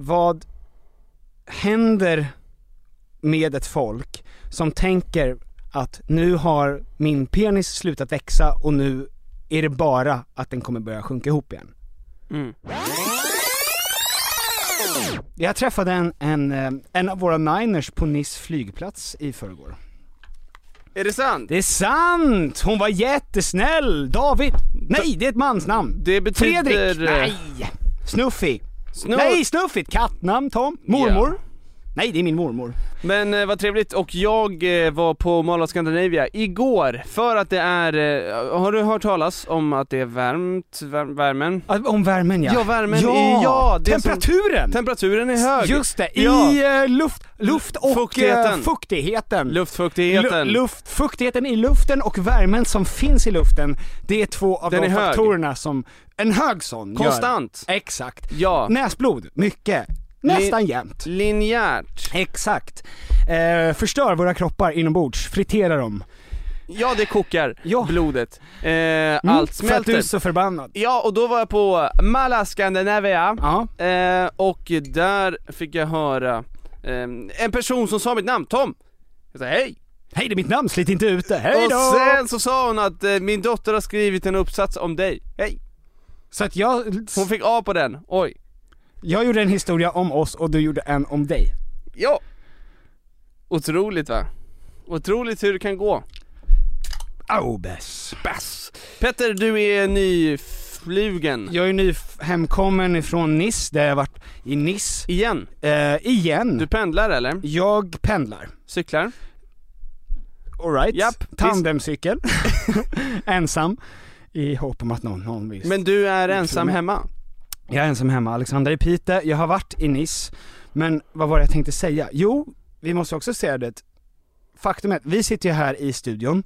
Vad händer med ett folk som tänker att nu har min penis slutat växa och nu är det bara att den kommer börja sjunka ihop igen? Mm. Jag träffade en, en, eh, en av våra Niners på Nice flygplats i förrgår. Är det sant? Det är sant! Hon var jättesnäll! David! Nej, det är ett mansnamn! Det betyder... Fredrik! Nej! Snuffy! Snu- Nej, Snuffigt! Kattnamn Tom? Mormor? Nej, det är min mormor. Men eh, vad trevligt, och jag eh, var på Mall of Scandinavia igår, för att det är, eh, har du hört talas om att det är varmt, vär, värmen? Ah, Om värmen ja. Ja, värmen ja. är- ja, det är som- Temperaturen! Temperaturen är hög! Just det, Ja. i eh, luft, luft och Fuktigheten. eh, fuktigheten. Luftfuktigheten. Lu- luft, fuktigheten i luften och värmen som finns i luften, det är två av Den de är hög. faktorerna som, en hög sån gör- Konstant. Exakt. Ja. Näsblod, mycket. Nästan jämnt. Linjärt. Exakt. Eh, förstör våra kroppar inombords, fritera dem. Ja, det kokar Ja. blodet. Eh, Mm, allt För att smälter. du är så förbannad. Ja, och då var jag på Mala Scandinavia, eh, och där fick jag höra eh, en person som sa mitt namn, Tom. Jag sa hej! Hej det är mitt namn, slit inte ut det, hej och då! sen så sa hon att eh, min dotter har skrivit en uppsats om dig, hej! Så att jag, Hon fick A på den, oj. Jag gjorde en historia om oss och du gjorde en om dig. Ja! Otroligt va? Otroligt hur det kan gå. Aubes. Bass! Petter, du är nyflugen. Jag är ny hemkommen ifrån Nice, där jag varit i Nice, Igen. eh, igen. Du pendlar eller? Jag pendlar. Cyklar? Alright. Japp, Tandemcykel. ensam. I hopp om att någon, någon vill. Men du är ensam hemma? Jag är ensam hemma, Alexander i Pite, jag har varit i Nice, men vad var det jag tänkte säga? Jo, vi måste också säga det, faktum är att vi sitter ju här i studion,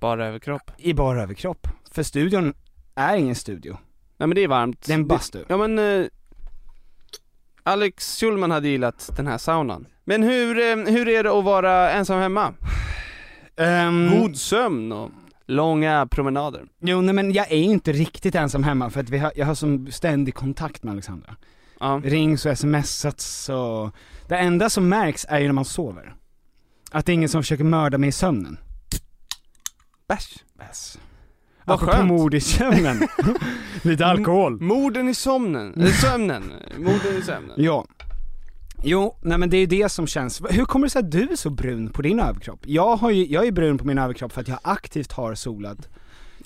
Bara överkropp? i bara överkropp. För studion är ingen studio, Nej men det är varmt. det är en bastu. Ja men, eh, Alex Schulman hade gillat den här saunan. Men hur, eh, hur är det att vara ensam hemma? Ehm, God sömn och långa promenader. Jo nej men jag är ju inte riktigt ensam hemma för att vi har, jag har som ständig kontakt med Alexandra. Ja. Rings och smsats och, det enda som märks är ju när man sover. Att det är ingen som försöker mörda mig i sömnen. Bärs. Bäs. Vad Apropå skönt. mord i sömnen. Lite alkohol. Morden i somnen, äh, sömnen. Morden i sömnen. Ja. Jo, nej men det är ju det som känns, hur kommer det sig att du är så brun på din överkropp? Jag har ju, jag är brun på min överkropp för att jag aktivt har solat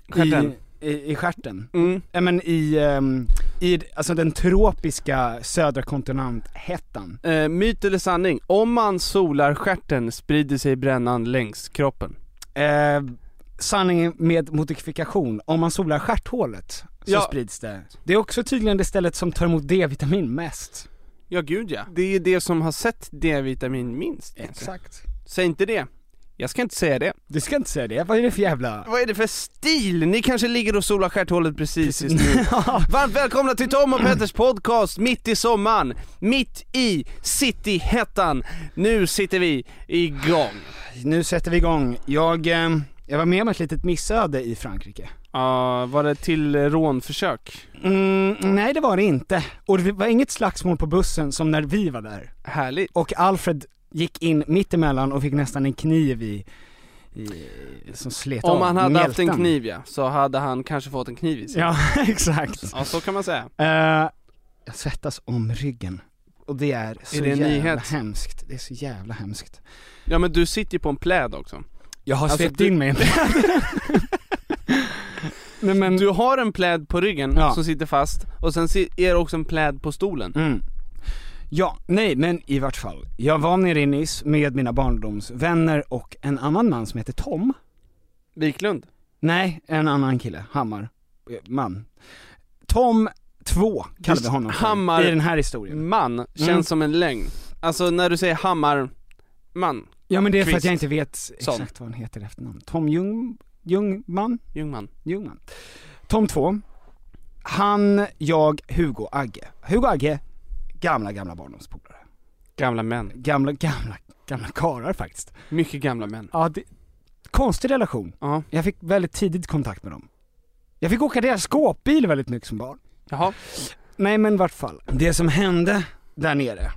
Stjärten. i, i, i stjärten. Mm. Ja men i, ehm, i, alltså den tropiska södra kontinenthettan. Eh, myt eller sanning? Om man solar stjärten sprider sig brännan längs kroppen. Eh, sanning med modifikation, om man solar stjärthålet så Ja. sprids det. Det är också tydligen det stället som tar emot D-vitamin mest. Ja gud ja. Det är det som har sett D-vitamin minst. Exakt. Säg inte det. Jag ska inte säga det. Du ska inte säga det, vad är det för jävla... Vad är det för stil? Ni kanske ligger och solar stjärthålet precis just nu. Varmt välkomna till Tom och Petters podcast, mitt i sommaren, mitt i cityhettan. Nu sitter vi igång. Nu sätter vi igång. Jag, eh, jag var med om ett litet missöde i Frankrike. Ja, var det till rånförsök? Mm, nej det var det inte. Och det var inget slagsmål på bussen som när vi var där. Härligt. Och Alfred gick in mitt emellan och fick nästan en kniv i, i som slet Om av han hade haft en mjältan. kniv ja, så hade han kanske fått en kniv i sig. Ja, exakt. Ja, så kan man säga. Eh, jag svettas om ryggen. Och det är så det en jävla nyhet? hemskt. Det är så jävla hemskt. Ja men du sitter ju på en pläd också. Jag har Alltså, svept du- in mig en Nej men, Du har en pläd på ryggen Ja. som sitter fast, och sen är det också en pläd på stolen. mm. Ja, nej men i vart fall. Jag var nere i Nice med mina barndomsvänner och en annan man som heter Tom. Wiklund? Nej, en annan kille, Hammar, Eh, man. Tom 2 kallar vi honom för, Hammar- i den här historien. Man känns Mm. som en lögn. Alltså när du säger Hammar, man, Ja men det är för att Kvist. jag inte vet exakt vad han heter efternamn. Tom Ljung, Ljungman? Ljungman. Ljungman. Tom 2. Han, jag, Hugo, Agge. Hugo Agge, gamla, gamla barndomspolare. Gamla män. Gamla, gamla, gamla karlar faktiskt. Mycket gamla män. Ja, det, konstig relation. Ja. Jag fick väldigt tidigt kontakt med dem. Jag fick åka deras skåpbil väldigt mycket som barn. Jaha. Nej men vart fall, det som hände där nere,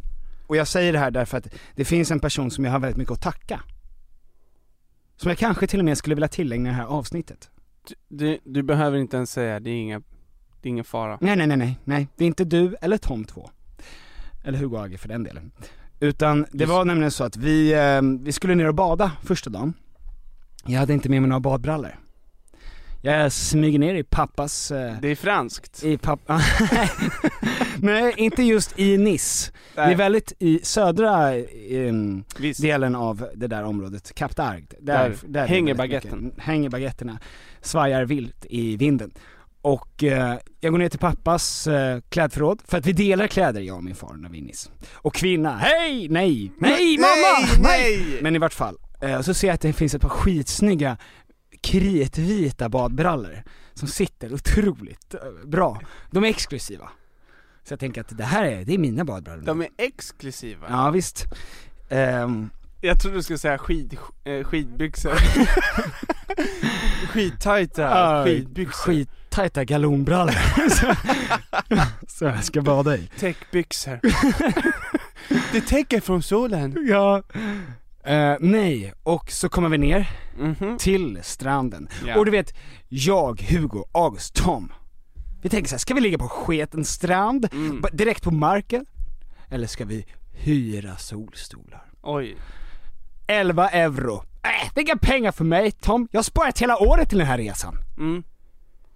och jag säger det här därför att det finns en person som jag har väldigt mycket att tacka. Som jag kanske till och med skulle vilja tillägna det här avsnittet. Du, du, du behöver inte ens säga, det är inga, det är ingen fara. Nej nej nej nej, nej, det är inte du eller Tom 2. Eller Hugo Age för den delen. Utan det var nämligen så att vi, eh, vi skulle ner och bada första dagen. Jag hade inte med mig några badbrallor. Jag smyger ner i pappas eh, Det är franskt. I pappa... Nej, inte just i Nice. Det är väldigt i södra Visst. delen av det där området, Cap d'Arc. Där är hänger väldigt baguetten. mycket- Hänger baguetterna, svajar vilt i vinden. Och eh, jag går ner till pappas eh, klädförråd, för att vi delar kläder jag och min far när vi är Nice. Och kvinna, hej, nej, nej mamma! nej! Men i vart fall, eh, så ser jag att det finns ett par skitsnygga kritvita badbrallor som sitter otroligt eh, bra. De är exklusiva. Så jag tänker att det här är, det är mina badbrallor. De är exklusiva. Ja visst. Ehm, Jag trodde du skulle säga skid, eh, skidbyxor. Skittajta Ja, skidbyxor. skittajta galonbrallor. så jag ska bada i. Täckbyxor. det täcker från solen. Ja. Eh, nej, och så kommer vi ner Mhm. till stranden. Ja. Och du vet, jag, Hugo, August, Tom. Vi tänker så här, ska vi ligga på sketen strand, Mm. direkt på marken? Eller ska vi hyra solstolar? Oj. 11 euro. Äh, det är inga pengar för mig Tom, jag har sparat hela året till den här resan. Mm.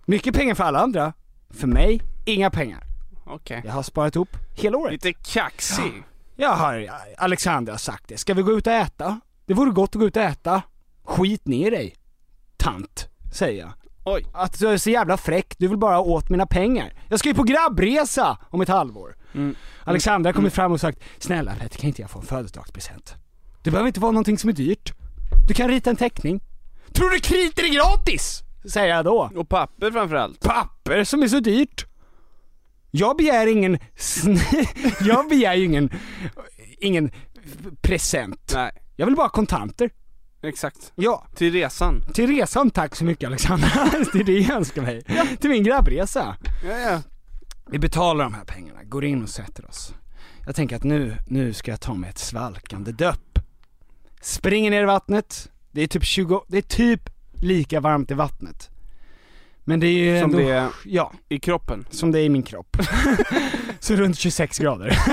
Mycket pengar för alla andra. För mig, inga pengar. Okej. Jag har sparat ihop hela året. Lite kaxig. Jag har, Alexandra har sagt det, ska vi gå ut och äta? Det vore gott att gå ut och äta. Skit ner dig, tant, säger jag. Oj. Att du är så jävla fräck, du vill bara åt mina pengar. Jag ska ju på grabbresa om ett halvår. Mm. Alexandra har kommit fram och sagt, snälla Petter kan inte jag få en födelsedagspresent? Det behöver inte vara någonting som är dyrt. Du kan rita en teckning. Tror du kriter är gratis? Säger jag då. Och papper framförallt. Papper som är så dyrt. Jag begär ingen, jag begär ju ingen, ingen present. Nej, Jag vill bara ha kontanter. exakt. Ja, Till resan. till resan tack så mycket Alexandra. det är det jag önskar mig. Till min grabbresa. Ja, ja. Vi betalar de här pengarna, går in och sätter oss. Jag tänker att nu, nu ska jag ta mig ett svalkande döpp. Springer ner i vattnet, det är typ 20, det är typ lika varmt i vattnet. Men det är ju Som ändå, det är ja, i kroppen. som det är i min kropp. så runt 26 grader.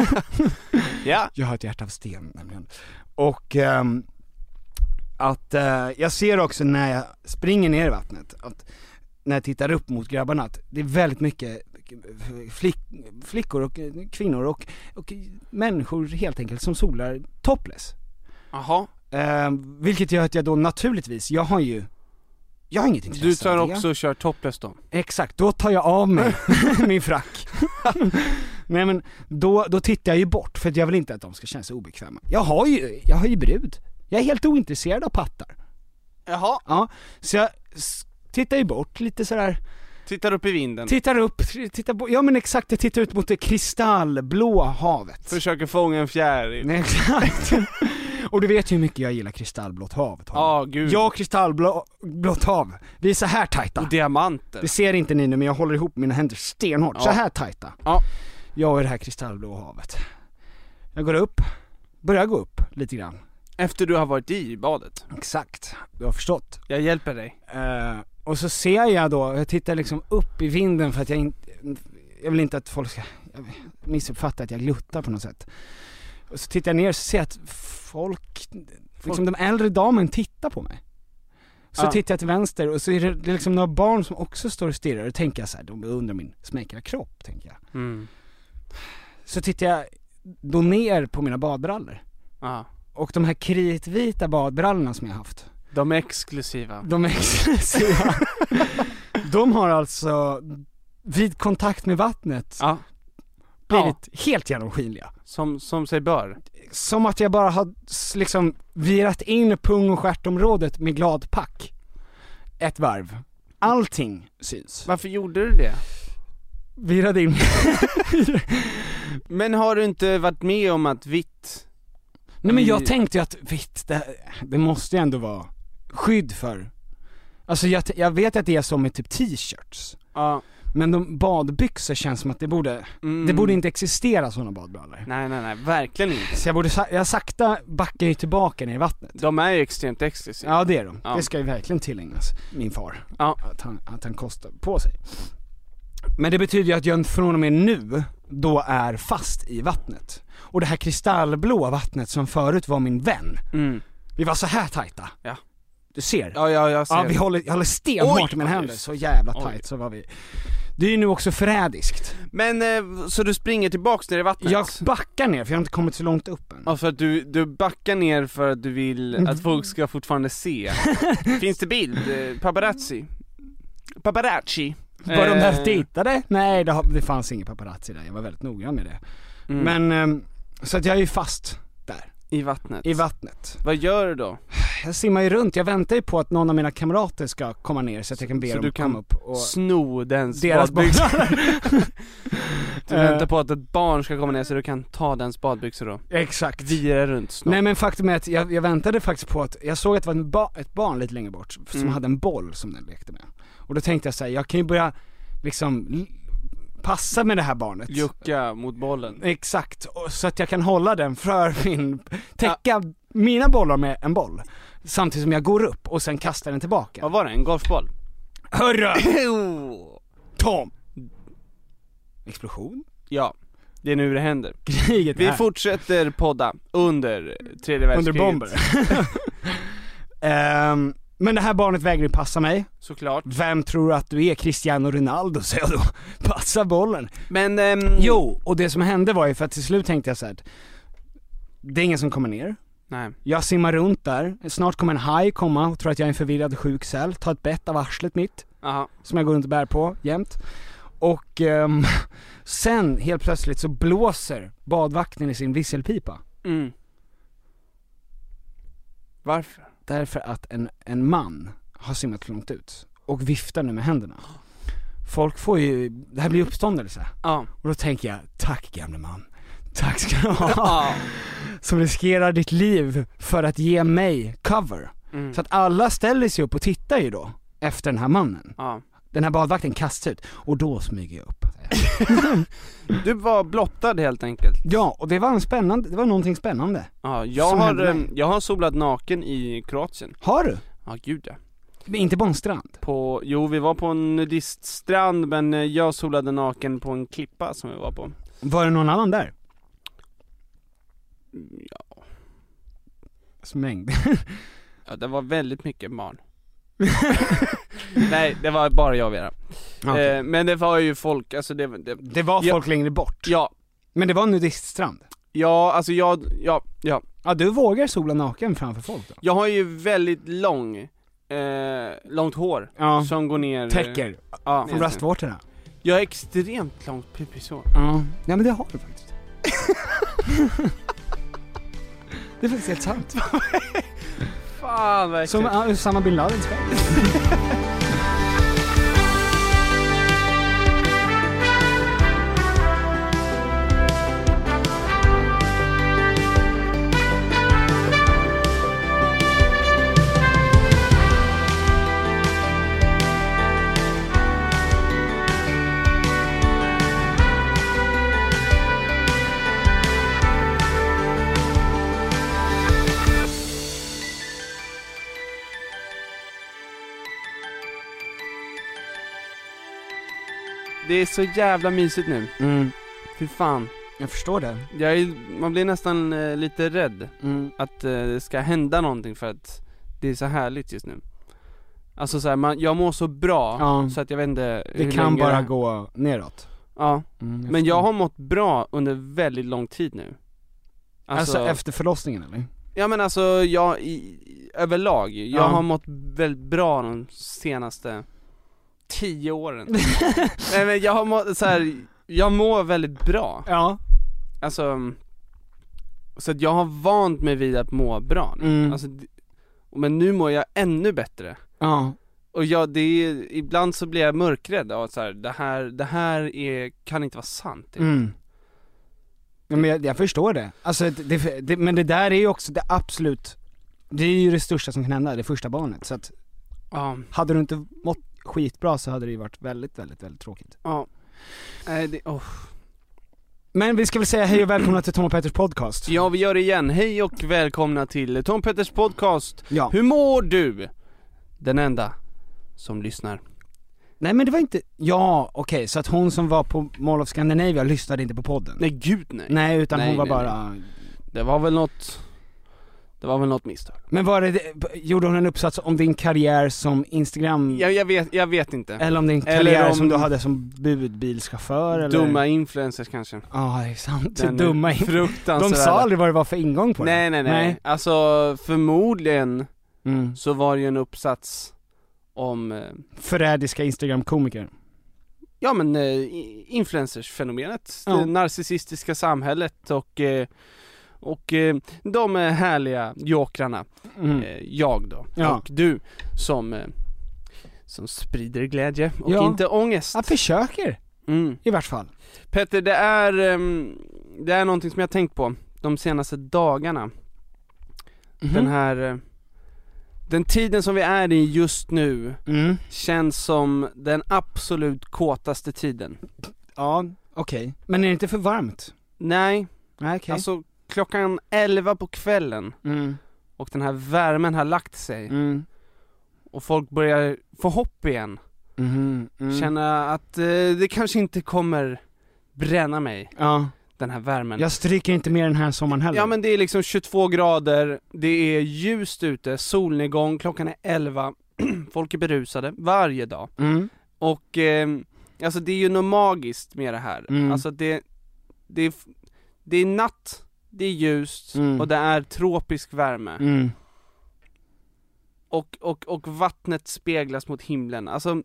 Ja. Jag har ett hjärta av sten nämligen. Och ehm, att eh, jag ser också när jag springer ner i vattnet, att när jag tittar upp mot grabbarna, att det är väldigt mycket flick, flickor och eh, kvinnor och, och människor helt enkelt som solar topless. Jaha. Ehm, vilket gör att jag då naturligtvis, jag har ju, jag har inget intresse Du tar av det. också och kör topless då? Exakt, då tar jag av mig min frack. Nej men då, då tittar jag ju bort för att jag vill inte att de ska känna sig obekväma. Jag har ju, jag har ju brud. Jag är helt ointresserad av pattar. Jaha. Ja, så jag tittar ju bort lite sådär, Tittar upp i vinden. tittar upp, tittar på, ja men exakt, jag tittar ut mot det kristallblå havet. Försöker fånga en fjäril. Exakt. Och du vet ju hur mycket jag gillar kristallblått hav Tom. Ja, gud. Jag och kristallblått hav, vi är så här tajta. Och diamanter. Det ser inte ni nu men jag håller ihop mina händer stenhårt, Ja. så här tajta. Ja. Jag och det här kristallblå havet. Jag går upp, börjar gå upp lite grann. Efter du har varit i badet. Exakt, du har förstått. Jag hjälper dig. Eh, och så ser jag då, jag tittar liksom upp i vinden för att jag inte, jag vill inte att folk ska missuppfatta att jag gluttar på något sätt. Och så tittar jag ner och ser jag att folk, liksom de äldre damen tittar på mig. Så Ja. tittar jag till vänster och så är det, det är liksom några barn som också står och stirrar och tänker jag så här, de undrar min smäckra kropp, tänker jag. Mm. Så tittar jag då ner på mina badbrallor. Ja. Och de här kritvita badbrallorna som jag haft, De är exklusiva. de är exklusiva. de har alltså vid kontakt med vattnet Ja. Blivit helt genomskinliga. Som, som sig bör. Som att jag bara har liksom virat in pung och stjärtområdet med gladpack. Ett varv. Allting syns. Varför gjorde du det? Virade in. Men har du inte varit med om att vitt Nej men jag tänkte ju att, vitt, det, det måste ju ändå vara skydd för Alltså jag, jag vet att det är så med typ t-shirts Ja. Men de badbyxor känns som att det borde, Mm. det borde inte existera sådana badbrallor Nej nej nej, verkligen inte. Så jag borde, jag sakta backar ju tillbaka ner i vattnet De är ju extremt exklusiva. Ja det är de, Ja. det ska ju verkligen tillägnas min far Ja. att, han, att han kostar på sig Men det betyder ju att jag från och med nu då är fast i vattnet Och det här kristallblåa vattnet som förut var min vän Mm. Vi var så här tajta Ja. Du ser? Ja, ja jag ser Ja vi håller, jag håller stenhårt i mina händer, så jävla Oj. tajt så var vi Det är ju nu också förrädiskt Men, eh, så du springer tillbaks ner i vattnet? Jag backar ner för jag har inte kommit så långt upp än Ja för att du, du backar ner för att du vill att folk ska fortfarande se. Finns det bild? Eh, Paparazzi? Paparazzi? Var de Eh, där och tittade? Nej det, har, det fanns ingen paparazzi där, jag var väldigt noggrann med det mm, Men, ehm, så att jag är ju fast I vattnet? i vattnet Vad gör du då? Jag simmar ju runt, jag väntar ju på att någon av mina kamrater ska komma ner så att jag kan be Så dem du kan komma upp och Sno dens deras badbyxor? Du väntar på att ett barn ska komma ner så du kan ta dens badbyxor då? Exakt Vira runt snart. Nej men faktum är att jag, jag väntade faktiskt på att, jag såg att det var ba, ett barn lite längre bort som Mm. hade en boll som den lekte med Och då tänkte jag säga jag kan ju börja liksom passa med det här barnet Jucka mot bollen. Exakt, så att jag kan hålla den för min, täcka mina bollar med en boll Samtidigt som jag går upp och sen kastar den tillbaka Vad var det? En golfboll? Hörru! Tom! Explosion? ja, det är nu det händer. Kriget Vi är fortsätter podda under tredje världskriget. under bomber Ehm, Men det här barnet vägrar ju passa mig Såklart. Vem tror att du är? Cristiano Ronaldo, säger jag då. Passa bollen. Men, ehm, Jo, och det som hände var ju för att till slut tänkte jag så här. att Det är ingen som kommer ner. Nej. Jag simmar runt där, snart kommer en haj komma och tror att jag är en förvirrad sjuk säl, ta ett bett av arslet mitt, Aha. som jag går runt och bär på jämt. Och ehm, sen helt plötsligt så blåser badvakten i sin visselpipa. Mm. Varför? Därför att en, en man har simmat för långt ut och viftar nu med händerna. Folk får ju, det här blir uppståndelse. Ja. Och då tänker jag, tack gamle man. Tack ska du ha. Ja. Som riskerar ditt liv för att ge mig cover. Mm. Så att alla ställer sig upp och tittar ju då efter den här mannen. ja. Den här badvakten kastar ut, och då smyger jag upp. Du var blottad helt enkelt. Ja, och det var en spännande, det var någonting spännande. Ja, jag har, mig. jag har solat naken i Kroatien. Har du? Ja, gud ja. Men Inte på en strand? På, jo vi var på en nudiststrand men eh, jag solade naken på en klippa som vi var på. Var det någon annan där? Ja, Mängd. ja det var väldigt mycket barn. Nej, det var bara jag och Vera. Okej. Eh, men det var ju folk, alltså det, det det var folk längre bort. ja, Men det var en nudiststrand. ja alltså jag, ja, ja. Ja, du vågar sola naken framför folk då? Jag har ju väldigt lång, eh, långt hår Ja. som går ner Täcker Ja, från bröstvårtorna. Jag har extremt långt pubishår. Ja. ja, men det har du faktiskt. det är faktiskt helt sant. Fan vad Som Usama bin Ladens själv. Det är så jävla mysigt nu. Mm. Fy fan. Jag förstår det. Jag är, man blir nästan eh, lite rädd Mm. att eh, det ska hända någonting för att det är så härligt just nu. Alltså så här, man, jag mår så bra Ja. så att jag vet inte Det hur kan länge bara det- gå neråt. Ja, Mm, men jag har mått bra under väldigt lång tid nu. Alltså, efter förlossningen eller? Ja men alltså, jag, i, överlag, jag Ja. har mått väldigt bra de senaste tio åren Nej men jag har mått så här, jag mår väldigt bra, Ja. alltså Så att jag har vant mig vid att må bra nu, Mm. alltså, men nu mår jag ännu bättre Ja. Och jag, det är, ibland så blir jag mörkrädd av att så här, det här, det här är, kan inte vara sant typ. Mm. Men jag, jag förstår det. Alltså, det, det, det, men det där är ju också det absolut, det är ju det största som kan hända, det första barnet. Så att, Ja, hade du inte mått skitbra så hade det ju varit väldigt, väldigt, väldigt tråkigt. ja Nej det, oh. Men vi ska väl säga hej och välkomna till Tom och Petters podcast. Ja vi gör det igen, hej och välkomna till Tom Petters podcast Ja. Hur mår du? Den enda som lyssnar Nej men det var inte, ja okej, så att hon som var på Mall of Scandinavia lyssnade inte på podden? Nej gud nej, Nej utan Nej, hon var nej, bara, det var väl något Det var väl något misstag. Men var det, gjorde hon en uppsats om din karriär som Instagram, jag, jag, vet, jag vet inte. Eller om din karriär om- som du hade som budbilschaufför eller? Dumma influencers kanske. Ja det är sant, Den dumma in... De sa aldrig vad det var för ingång på det? Nej nej nej, alltså förmodligen Mm. så var det ju en uppsats om, eh, Förrädiska instagramkomiker. Ja men eh, influencersfenomenet, Ja. det narcissistiska samhället och eh, och eh, de härliga jokrarna, mm. eh, jag då, Ja. och du som, eh, som sprider glädje och Ja. inte ångest. Jag försöker, Mm. i vart fall Petter, det är, ehm, det är någonting som jag tänkt på de senaste dagarna. Mhm. Den här, den tiden som vi är i just nu mm. känns som den absolut kåtaste tiden. Ja, okej, men är det inte för varmt? Nej, Nej okej alltså klockan 11 på kvällen mm. och den här värmen har lagt sig Mm. och folk börjar få hopp igen. Mhm. Mm. Känna att eh, det kanske inte kommer bränna mig, Ja, den här värmen. jag stryker inte mer den här sommaren heller Ja men det är liksom 22 grader, det är ljust ute, solnedgång, klockan är 11, folk är berusade varje dag. mm. Och eh, alltså det är ju något magiskt med det här. Mm. Alltså det, det, är, det är natt, det är ljust Mm. och det är tropisk värme. Mm. Och, och, och vattnet speglas mot himlen. Alltså,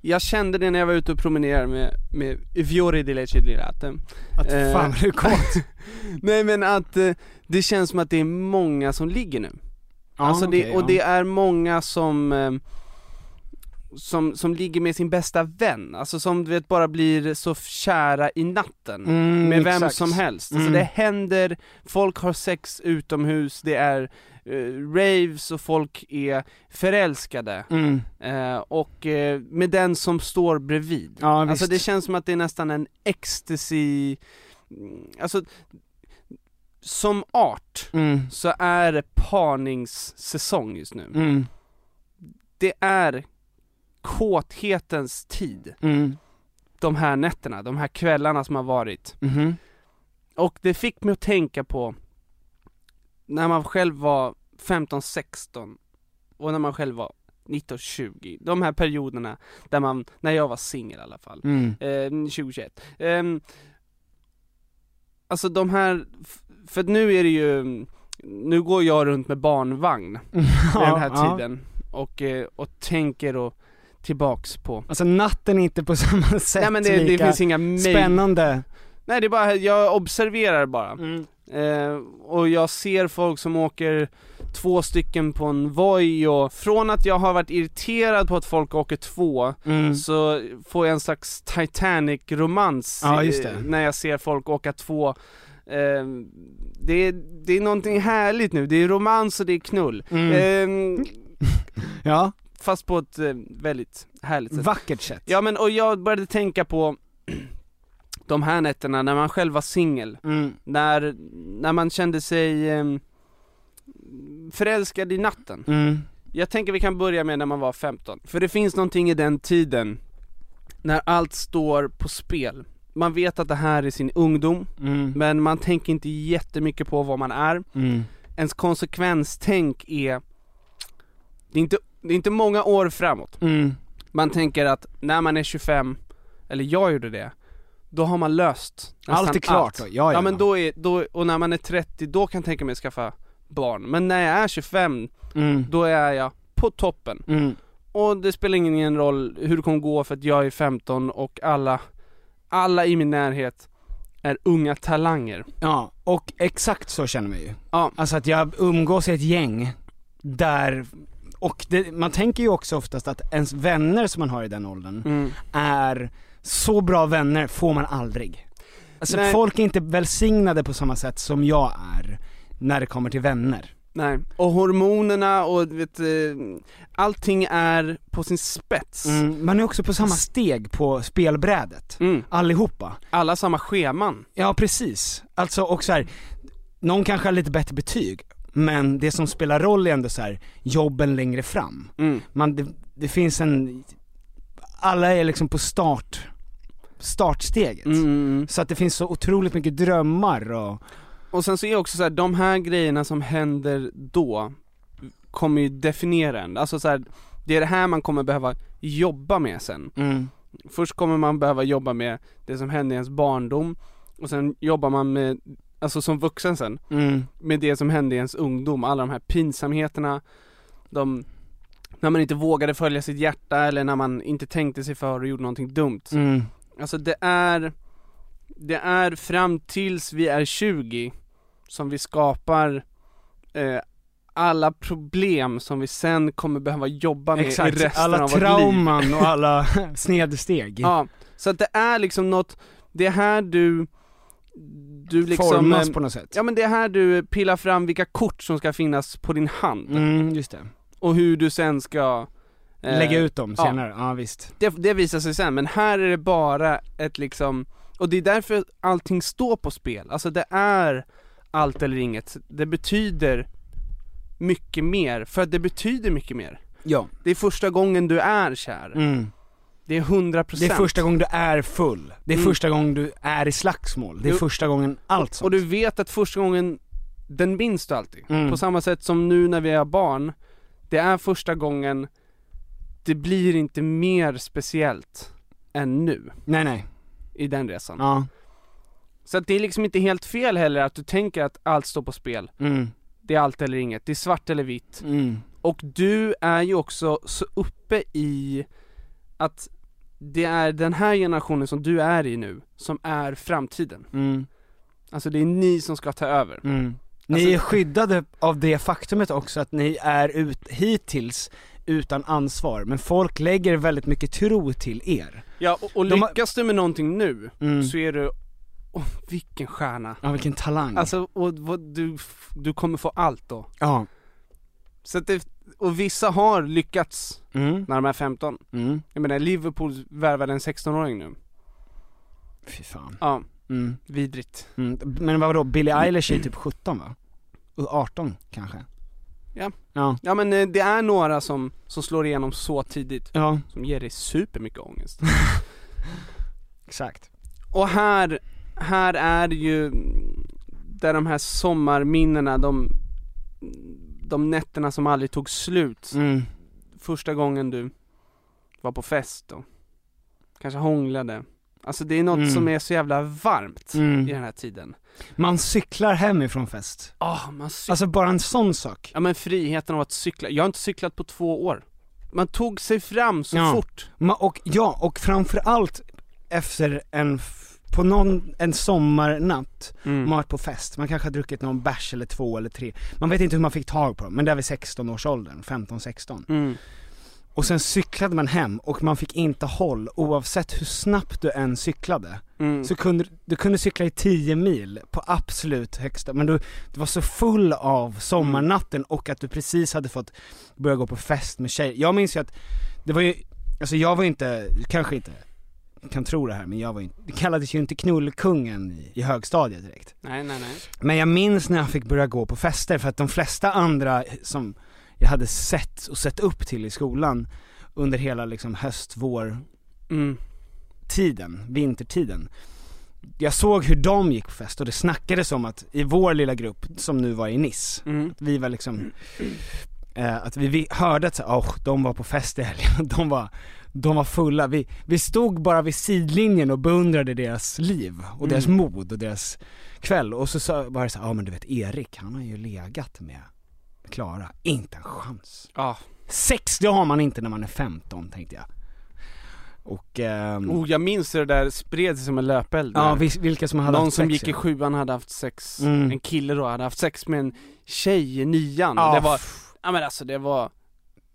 jag kände det när jag var ute och promenerade med, med Fiori di Lecce di Latte. Att Eh. fan du kåt Nej men att eh, det känns som att det är många som ligger nu. ja, alltså det, och ja. det är många som eh, som, som ligger med sin bästa vän, alltså som du vet bara blir så kära i natten mm, med vem exakt. som helst. Alltså Mm. det händer, folk har sex utomhus, det är eh, raves och folk är förälskade. mm. Eh, och eh, med den som står bredvid. Ja Alltså det känns som att det är nästan en ecstasy, mm, alltså som art mm. så är det parningssäsong just nu. Mm. Det är kåthetens tid, Mm. de här nätterna, de här kvällarna som har varit. Mhm. Och det fick mig att tänka på när man själv var 15-16 och när man själv var 19-20, de här perioderna där man, när jag var singel i alla fall, Mm. eh, 2021. Ehm, alltså de här, för nu är det ju, nu går jag runt med barnvagn vid den här Ja, ja. tiden och, eh, och tänker och tillbaks på Alltså natten är inte på samma sätt Nej men det, det lika finns inga spännande Nej det är bara, jag observerar bara mm. eh, Och jag ser folk som åker två stycken på en Voi och från att jag har varit irriterad på att folk åker två, Mm. så får jag en slags Titanic-romans Ja, det. eh, när jag ser folk åka två eh, det, är, det är någonting härligt nu, det är romans och det är knull. Mm. Eh, Ja, fast på ett eh, väldigt härligt sätt. vackert sätt. Ja men och jag började tänka på de här nätterna när man själv var singel, Mm. när, när man kände sig eh, förälskad i natten. Mm. Jag tänker vi kan börja med när man var 15, för det finns någonting i den tiden när allt står på spel. Man vet att det här är sin ungdom, Mm. men man tänker inte jättemycket på vad man är. Mm. Ens konsekvenstänk är, det är inte, det är inte många år framåt. Mm. Man tänker att när man är 25, eller jag gjorde det, då har man löst Allt är klart allt. då, ja, ja. Ja men då är, då, och när man är 30, då kan jag tänka mig att skaffa barn. Men när jag är 25, Mm. då är jag på toppen. Mm. Och det spelar ingen roll hur det kommer gå för att jag är 15 och alla, alla i min närhet är unga talanger. Ja, och exakt så känner man ju. Ja. Alltså att jag umgås i ett gäng där, och det, man tänker ju också oftast att ens vänner som man har i den åldern Mm. är så bra vänner får man aldrig. Alltså Nej. folk är inte välsignade på samma sätt som jag är när det kommer till vänner. Nej, och hormonerna och vet, eh, allting är på sin spets. Mm, man är också på samma steg på spelbrädet, Mm. allihopa. Alla samma scheman. Ja precis, alltså och så här, någon kanske har lite bättre betyg, men det som spelar roll är ändå så här, jobben längre fram. Mm. Man, det, det finns en, alla är liksom på start, startsteget. Mm. Så att det finns så otroligt mycket drömmar och, Och sen så är också så här, de här grejerna som händer då kommer ju definiera en. Alltså så här, det är det här man kommer behöva jobba med sen. mm, Först kommer man behöva jobba med det som hände i ens barndom och sen jobbar man med, alltså som vuxen sen, mm, med det som hände i ens ungdom, alla de här pinsamheterna, de, när man inte vågade följa sitt hjärta eller när man inte tänkte sig för och gjorde någonting dumt. mm, Alltså det är, det är fram tills vi är 20 som vi skapar eh, alla problem som vi sen kommer behöva jobba med i exakt, resten alla av vårt liv. trauman och alla snedsteg. Ja, så att det är liksom något, det är här du, du liksom Formas eh, på något sätt. Ja men det är här du pillar fram vilka kort som ska finnas på din hand Mm, just det. och hur du sen ska eh, Lägga ut dem ja. senare, ja, visst. det, det visar sig sen, men här är det bara ett liksom, och det är därför allting står på spel, alltså det är allt eller inget, det betyder mycket mer, för att det betyder mycket mer. Ja. Det är första gången du är kär, Mm. Det är 100% Det är första gången du är full, det är Mm. första gången du är i slagsmål, det är Jo. första gången allt sånt. Och du vet att första gången, den minns du alltid. Mm. På samma sätt som nu när vi är barn, det är första gången, det blir inte mer speciellt än nu, Nej nej, i den resan. ja. Så att det är liksom inte helt fel heller att du tänker att allt står på spel. Mm. Det är allt eller inget, det är svart eller vitt. Mm. Och du är ju också så uppe i att det är den här generationen som du är i nu, som är framtiden. Mm. Alltså det är ni som ska ta över. Mm. Ni Alltså- är skyddade av det faktumet också att ni är ut, hittills utan ansvar, men folk lägger väldigt mycket tro till er. Ja, och, och De har- lyckas du med någonting nu, Mm. så är du, åh vilken stjärna. Ja vilken talang. Alltså, och, vad du, du kommer få allt då. ja. Så att det, och vissa har lyckats Mm. när de är 15. Mm. Jag menar Liverpool värvade en 16-åring nu. Fy fan. Ja, Mm. vidrigt. Mm. Men vadå, Billie Eilish är typ 17 va? Och 18 kanske? Ja. Ja. Ja men eh, det är några som, som slår igenom så tidigt, Ja, som ger dig supermycket ångest. exakt. Och här, här är det ju där de här sommarminnena, de, de nätterna som aldrig tog slut. Mm. Första gången du var på fest och kanske hånglade. Alltså det är något Mm. som är så jävla varmt Mm. i den här tiden. Man cyklar hem ifrån fest. Ah, man cyk- Alltså bara en sån sak. Ja men friheten av att cykla, jag har inte cyklat på två år. Man tog sig fram så Ja. fort. Ma- och ja, och framförallt efter en på någon, en sommarnatt, Mm. man har varit på fest, man kanske har druckit någon bärs eller två eller tre, man vet inte hur man fick tag på dem, men det är vid 16-årsåldern, 15-16. Mm. Och sen cyklade man hem och man fick inte håll oavsett hur snabbt du än cyklade. Mm. Så kunde du kunde cykla i 10 mil på absolut högsta, men du, du var så full av sommarnatten och att du precis hade fått börja gå på fest med tjejer. Jag minns ju att, det var ju, alltså jag var inte, kanske inte kan tro det här men jag var inte, det kallades ju inte knullkungen i, i högstadiet direkt. Nej, nej, nej. Men jag minns när jag fick börja gå på fester för att de flesta andra som jag hade sett och sett upp till i skolan under hela liksom höst, vår Mm. tiden, vintertiden. Jag såg hur de gick på fest och det snackades om att i vår lilla grupp, som nu var i Nice, Mm. vi var liksom, eh, att vi, vi hörde att så, oh, de var på fest i helgen, de var, de var fulla, vi, vi stod bara vid sidlinjen och beundrade deras liv och deras Mm. mod och deras kväll och så sa, var det så ja ah, men du vet Erik, han har ju legat med Klara, inte en chans. Ja. Sex, det har man inte när man är 15 tänkte jag. Och, ehm, Oh, jag minns det där spred sig som en löpeld. ja vilka som hade Någon haft som sex, gick i sjuan hade haft sex, Mm. en kille då hade haft sex med en tjej i nian. Ja, det var, ja men alltså det var,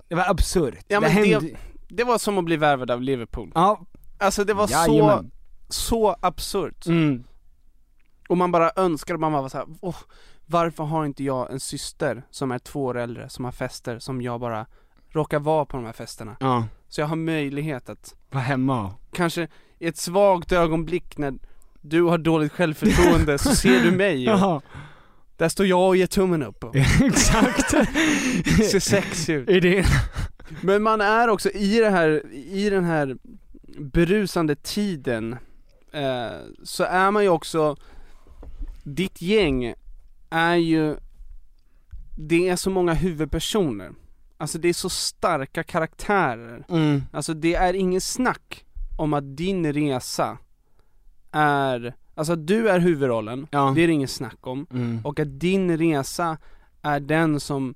Det var absurt. Ja, men hände... det- det var som att bli värvad av Liverpool. Ja, Alltså det var så, jajamän. så absurt. Mm. Och man bara önskade, man var såhär, åh, varför har inte jag en syster som är två år äldre, som har fester, som jag bara råkar vara på de här festerna? Ja, Så jag har möjlighet att, var hemma kanske i ett svagt ögonblick när du har dåligt självförtroende så ser du mig och Jaha, där står jag och ger tummen upp exakt. ser sexig ut. Men man är också i det här, i den här berusande tiden eh, Så är man ju också Ditt gäng är ju Det är så många huvudpersoner Alltså det är så starka karaktärer Mm. Alltså det är ingen snack om att din resa är Alltså att du är huvudrollen, Ja. det är det ingen snack om Mm. och att din resa är den som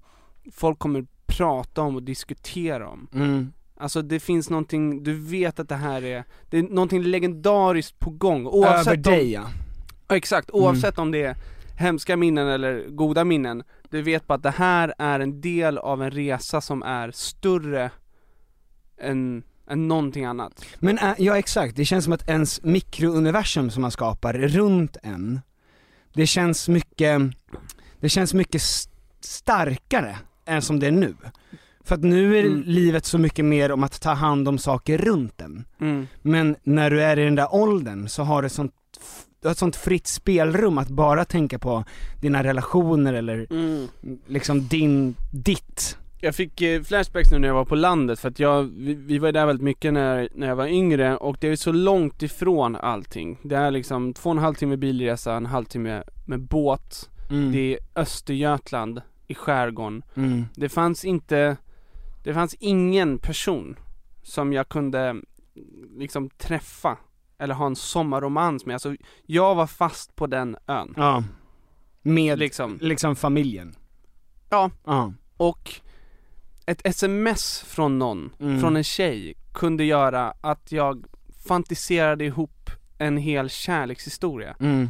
folk kommer prata om och diskutera om. Mm. Alltså det finns någonting, du vet att det här är, det är någonting legendariskt på gång Över oavsett om, dig ja. Ja, exakt, oavsett om det är hemska minnen eller goda minnen Du vet bara att det här är en del av en resa som är större än, än någonting annat Men äh, ja exakt, det känns som att ens mikrouniversum som man skapar runt en, det känns mycket, det känns mycket starkare än som det är nu. För att nu är Mm. livet så mycket mer om att ta hand om saker runt en. mm. Men när du är i den där åldern så har du sånt, du har ett sånt fritt spelrum att bara tänka på dina relationer eller Mm. liksom din, ditt. Jag fick eh, flashbacks nu när jag var på landet för att jag, vi, vi var där väldigt mycket när, när jag var yngre och det är så långt ifrån allting Det är liksom två och en halv timme bilresa, en halvtimme med båt Mm. Det är Östergötland i skärgården Mm. Det fanns inte, det fanns ingen person som jag kunde liksom träffa eller ha en sommarromans med, alltså jag var fast på den ön Ja. Med liksom, liksom familjen. Ja. Ja. och ett sms från någon, Mm. från en tjej, kunde göra att jag fantiserade ihop en hel kärlekshistoria Mm.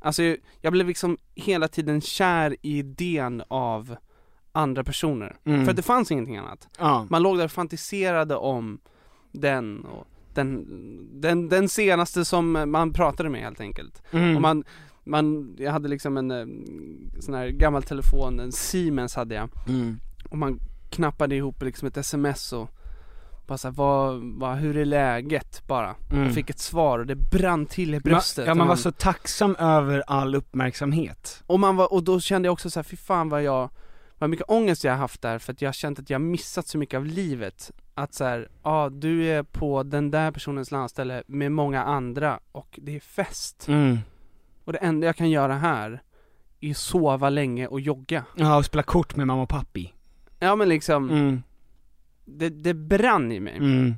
Alltså jag- jag blev liksom hela tiden kär i idén av andra personer, Mm. för att det fanns ingenting annat Ja. Man låg där och fantiserade om den och den, den, den senaste som man pratade med helt enkelt. Mm. Och man, man, jag hade liksom en eh, sån här gammal telefon, en Siemens hade jag. Mm. Och man knappade ihop liksom ett sms och bara såhär, vad, vad, hur är läget bara? Mm. Jag fick ett svar och det brann till i bröstet. Man, ja och man var så tacksam över all uppmärksamhet. Och man var, och då kände jag också så här, fy fan vad jag, vad mycket ångest jag har haft där för att jag har känt att jag har missat så mycket av livet. Att så här, ja du är på den där personens landställe med många andra och det är fest. Mm. Och det enda jag kan göra här är sova länge och jogga. Ja, och spela kort med mamma och pappi. Ja men liksom, Mm. Det, det brann i mig. Mm.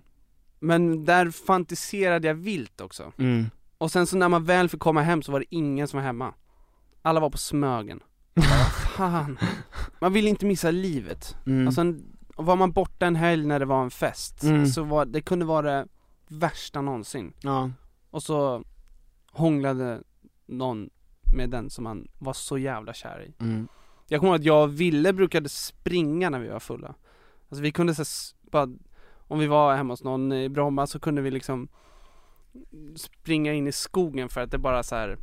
Men där fantiserade jag vilt också. Mm. Och sen så när man väl fick komma hem så var det ingen som var hemma. Alla var på Smögen. Fan. Man vill inte missa livet. Mm. Alltså var man borta en helg när det var en fest, Mm. så var, det kunde vara det värsta någonsin. ja. Och så hånglade någon med den som han var så jävla kär i. Mm. Jag kommer ihåg att jag och Ville brukade springa när vi var fulla. Alltså vi kunde så bara, om vi var hemma hos någon i Bromma så kunde vi liksom springa in i skogen för att det bara så här.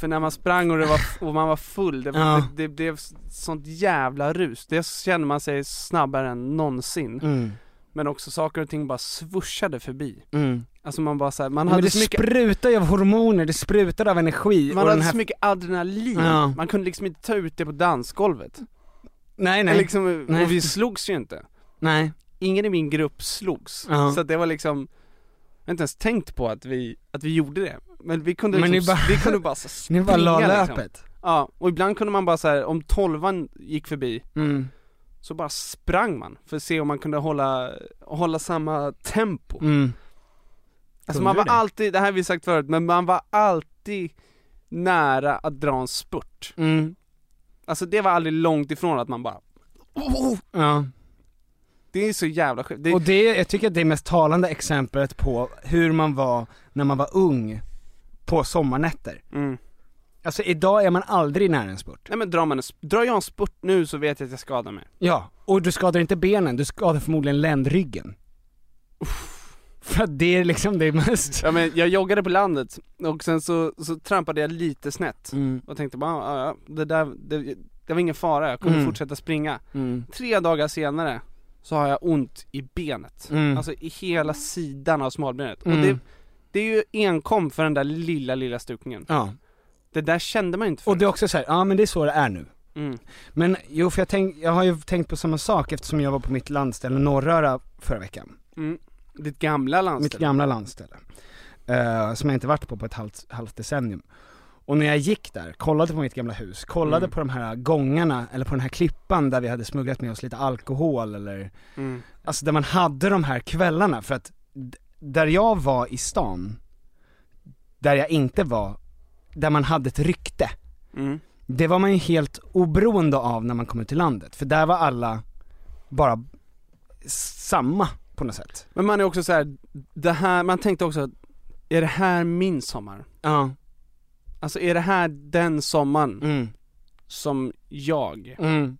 För när man sprang och, det var, och man var full, det, Ja. det, det blev sånt jävla rus. Det kände man sig snabbare än någonsin. Mm. Men också saker och ting bara swooshade förbi. Mm. Alltså man bara så här, man Men hade det så mycket sprutar ju av hormoner, det sprutar av energi man hade här... så mycket adrenalin, Ja. man kunde liksom inte ta ut det på dansgolvet. Nej Nej. Liksom, Nej. Och vi slogs ju inte. nej. Ingen i min grupp slogs. Ja. Så det var liksom, jag har inte ens tänkt på att vi, att vi gjorde det. Men vi kunde Men liksom, bara- vi kunde bara så Ni bara la springa, liksom. löpet. Ja, och ibland kunde man bara så här, om tolvan gick förbi, Mm. så bara sprang man för att se om man kunde hålla, hålla samma tempo. Mm. Alltså man var det? alltid, det här har vi sagt förut, men man var alltid nära att dra en spurt. Mm. Alltså det var aldrig långt ifrån att man bara Ja. Det är så jävla sjukt. Det, Och det, jag tycker att det är mest talande exemplet på hur man var när man var ung på sommarnätter. mm. Alltså idag är man aldrig nära en spurt. Nej men drar, man en, drar jag en spurt nu så vet jag att jag skadar mig. Ja, och du skadar inte benen, du skadar förmodligen ländryggen. För att det är liksom det mest... Ja men jag joggade på landet och sen så, så trampade jag lite snett Mm. och tänkte bara, ja, ja, det där, det, det var ingen fara, jag kommer Mm. fortsätta springa. Mm. Tre dagar senare så har jag ont i benet. Mm. Alltså i hela sidan av smalbenet. Mm. Och det, det är ju enkom för den där lilla, lilla stukningen. Ja, Det där kände man inte och förut. det är också så här, ja men det är så det är nu. Mm. Men jo, för jag, tänk, jag har ju tänkt på samma sak eftersom jag var på mitt landställe Norröra förra veckan. Mm. Ditt gamla Mitt landställe. gamla landställe. Eh, som jag inte varit på på ett halvt, halvt decennium. Och när jag gick där, kollade på mitt gamla hus, kollade Mm. på de här gångarna, eller på den här klippan där vi hade smugglat med oss lite alkohol eller, Mm. alltså där man hade de här kvällarna för att där jag var i stan, där jag inte var, där man hade ett rykte, Mm. det var man ju helt oberoende av när man kom ut till landet, för där var alla bara samma på något sätt. Men man är också så här, det här, man tänkte också, är det här min sommar? Ja. Alltså är det här den sommaren Mm. som jag? Mm.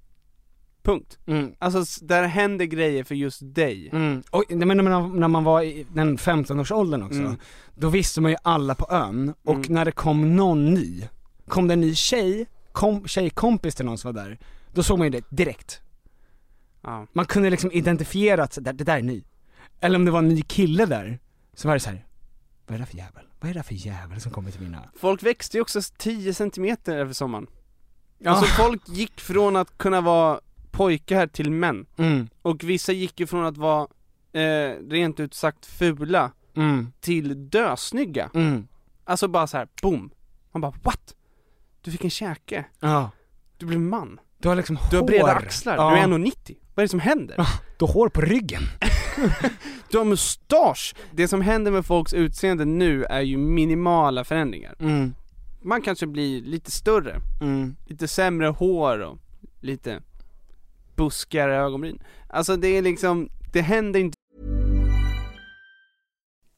Punkt. Mm. Alltså där händer grejer för just dig. Mm. Och men när, när man var i den 15-årsåldern också, Mm. då visste man ju alla på ön, och Mm. när det kom någon ny, kom det en ny tjej, kom, tjejkompis till någon som var där, då såg man ju det direkt. Ja. Man kunde liksom identifiera att det där är ny. Eller om det var en ny kille där, så var det så här. vad är det för jävel? Vad är det för jävel som kommer till mina... Folk växte ju också 10 centimeter över sommaren. Ja. Alltså folk gick från att kunna vara pojkar till män. mm, Och vissa gick ju från att vara eh, rent ut sagt fula mm, till dösnygga. mm, Alltså bara så här, boom. Man bara what? Du fick en käke, ja. du blev man, Du har liksom du har hår. breda axlar, ja. du är 1,90 Vad är det som händer? Du har hår på ryggen. Du har mustasch! Det som händer med folks utseende nu är ju minimala förändringar. Mm, Man kanske blir lite större, mm. lite sämre hår och lite buskigare ögonbryn. Alltså det är liksom, det händer inte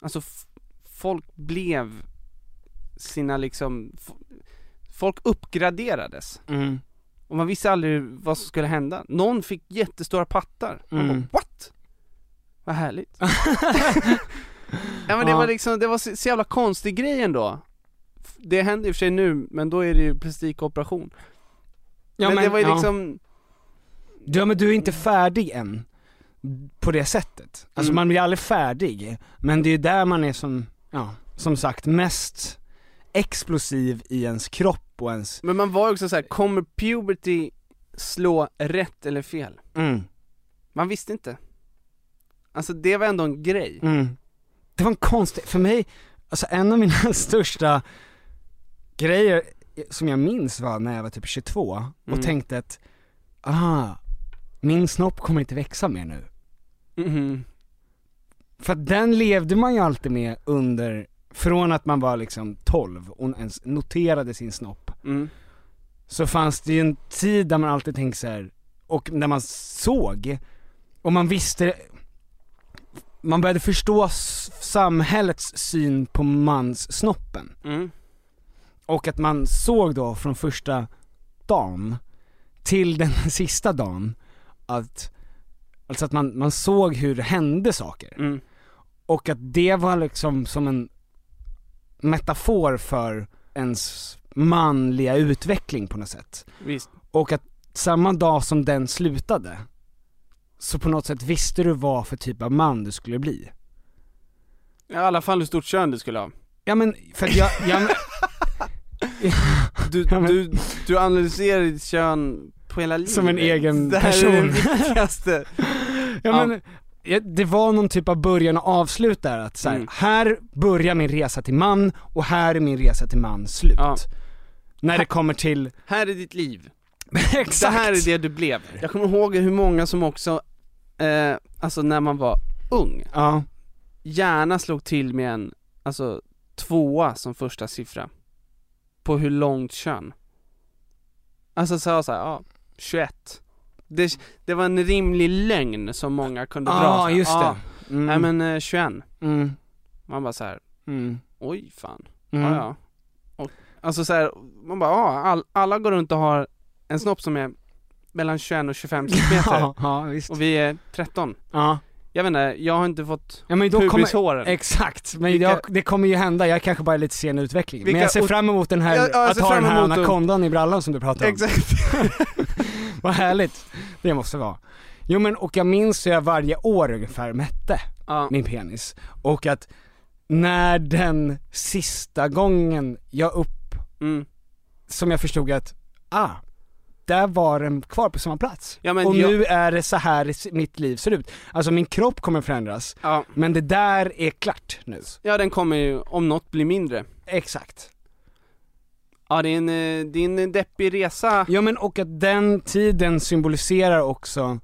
alltså folk blev sina liksom, folk uppgraderades. Mm. Och man visste aldrig vad som skulle hända. Någon fick jättestora pattar. Man Mm. bara, what? Vad härligt. ja men det var liksom, det var så, så jävla konstig grej ändå. Det händer i och för sig nu, men då är det ju plastikoperation. Ja, men, det var ju ja. liksom, Ja men du är inte färdig än, på det sättet. Alltså Mm. man blir aldrig färdig, men det är ju där man är som, ja, som sagt mest explosiv i ens kropp och ens... men man var ju också så här: kommer puberty slå rätt eller fel? Mm. Man visste inte. Alltså det var ändå en grej. Mm. Det var en konstig, för mig, alltså en av mina största grejer som jag minns var när jag var typ 22 och Mm. tänkte att, ah, min snopp kommer inte växa mer nu. Mhm. För att den levde man ju alltid med under, från att man var liksom 12 och ens noterade sin snopp. Mm. Så fanns det ju en tid där man alltid tänkte så här, och när man såg, och man visste, man började förstå samhällets syn på manssnoppen. Mm. Och att man såg då från första dagen till den sista dagen att, alltså att man, man såg hur det hände saker. Mm. Och att det var liksom som en metafor för ens manliga utveckling på något sätt. Visst. Och att samma dag som den slutade, så på något sätt visste du vad för typ av man du skulle bli. I alla fall hur stort kön du skulle ha. Ja men, för att jag, jag Du, Ja, men- du, du analyserar ditt kön på hela livet. Som en egen det här är person. det viktigaste. Ja, men, det var någon typ av början och avslut där, att så här, Mm. här börjar min resa till man och här är min resa till man slut. Ja. När det kommer till, Här är ditt liv. exakt! Det här är det du blev. Jag kommer ihåg hur många som också, eh, alltså när man var ung, Ja, gärna slog till med en, alltså tvåa som första siffra. På hur långt kön. Alltså sa så här, ja, 21. Det, det var en rimlig lögn som många kunde dra. ah, här, just ja, det. Mm. Nej men eh, 21. mm. Man bara så här, Mm. oj fan. Mm. Ja, ja. Och, alltså så här, man bara, ja, all, alla går runt och har en snopp som är mellan 21 och 25 centimeter Ja, ja, visst. och vi är 13. Ja. jag vet inte, jag har inte fått Ja men då kommer, pubishåren. exakt, men Vilka- jag, det kommer ju hända, jag kanske bara är lite sen i utvecklingen. Men jag ser fram emot den här, Ja, ja, att ha den här anakondan i brallan som du pratade om. Exakt. Vad härligt det måste vara. Jo men och jag minns hur jag varje år ungefär mätte Ja. min penis. Och att när den sista gången jag upp, Mm. som jag förstod att, ah, där var den kvar på samma plats. Ja, och jag- nu är det så här mitt liv ser ut. Alltså min kropp kommer förändras, Ja. men det där är klart nu. ja, den kommer ju om något bli mindre. Exakt. Ja, det är en, eh, det är en deppig resa. Ja men och att den tiden symboliserar också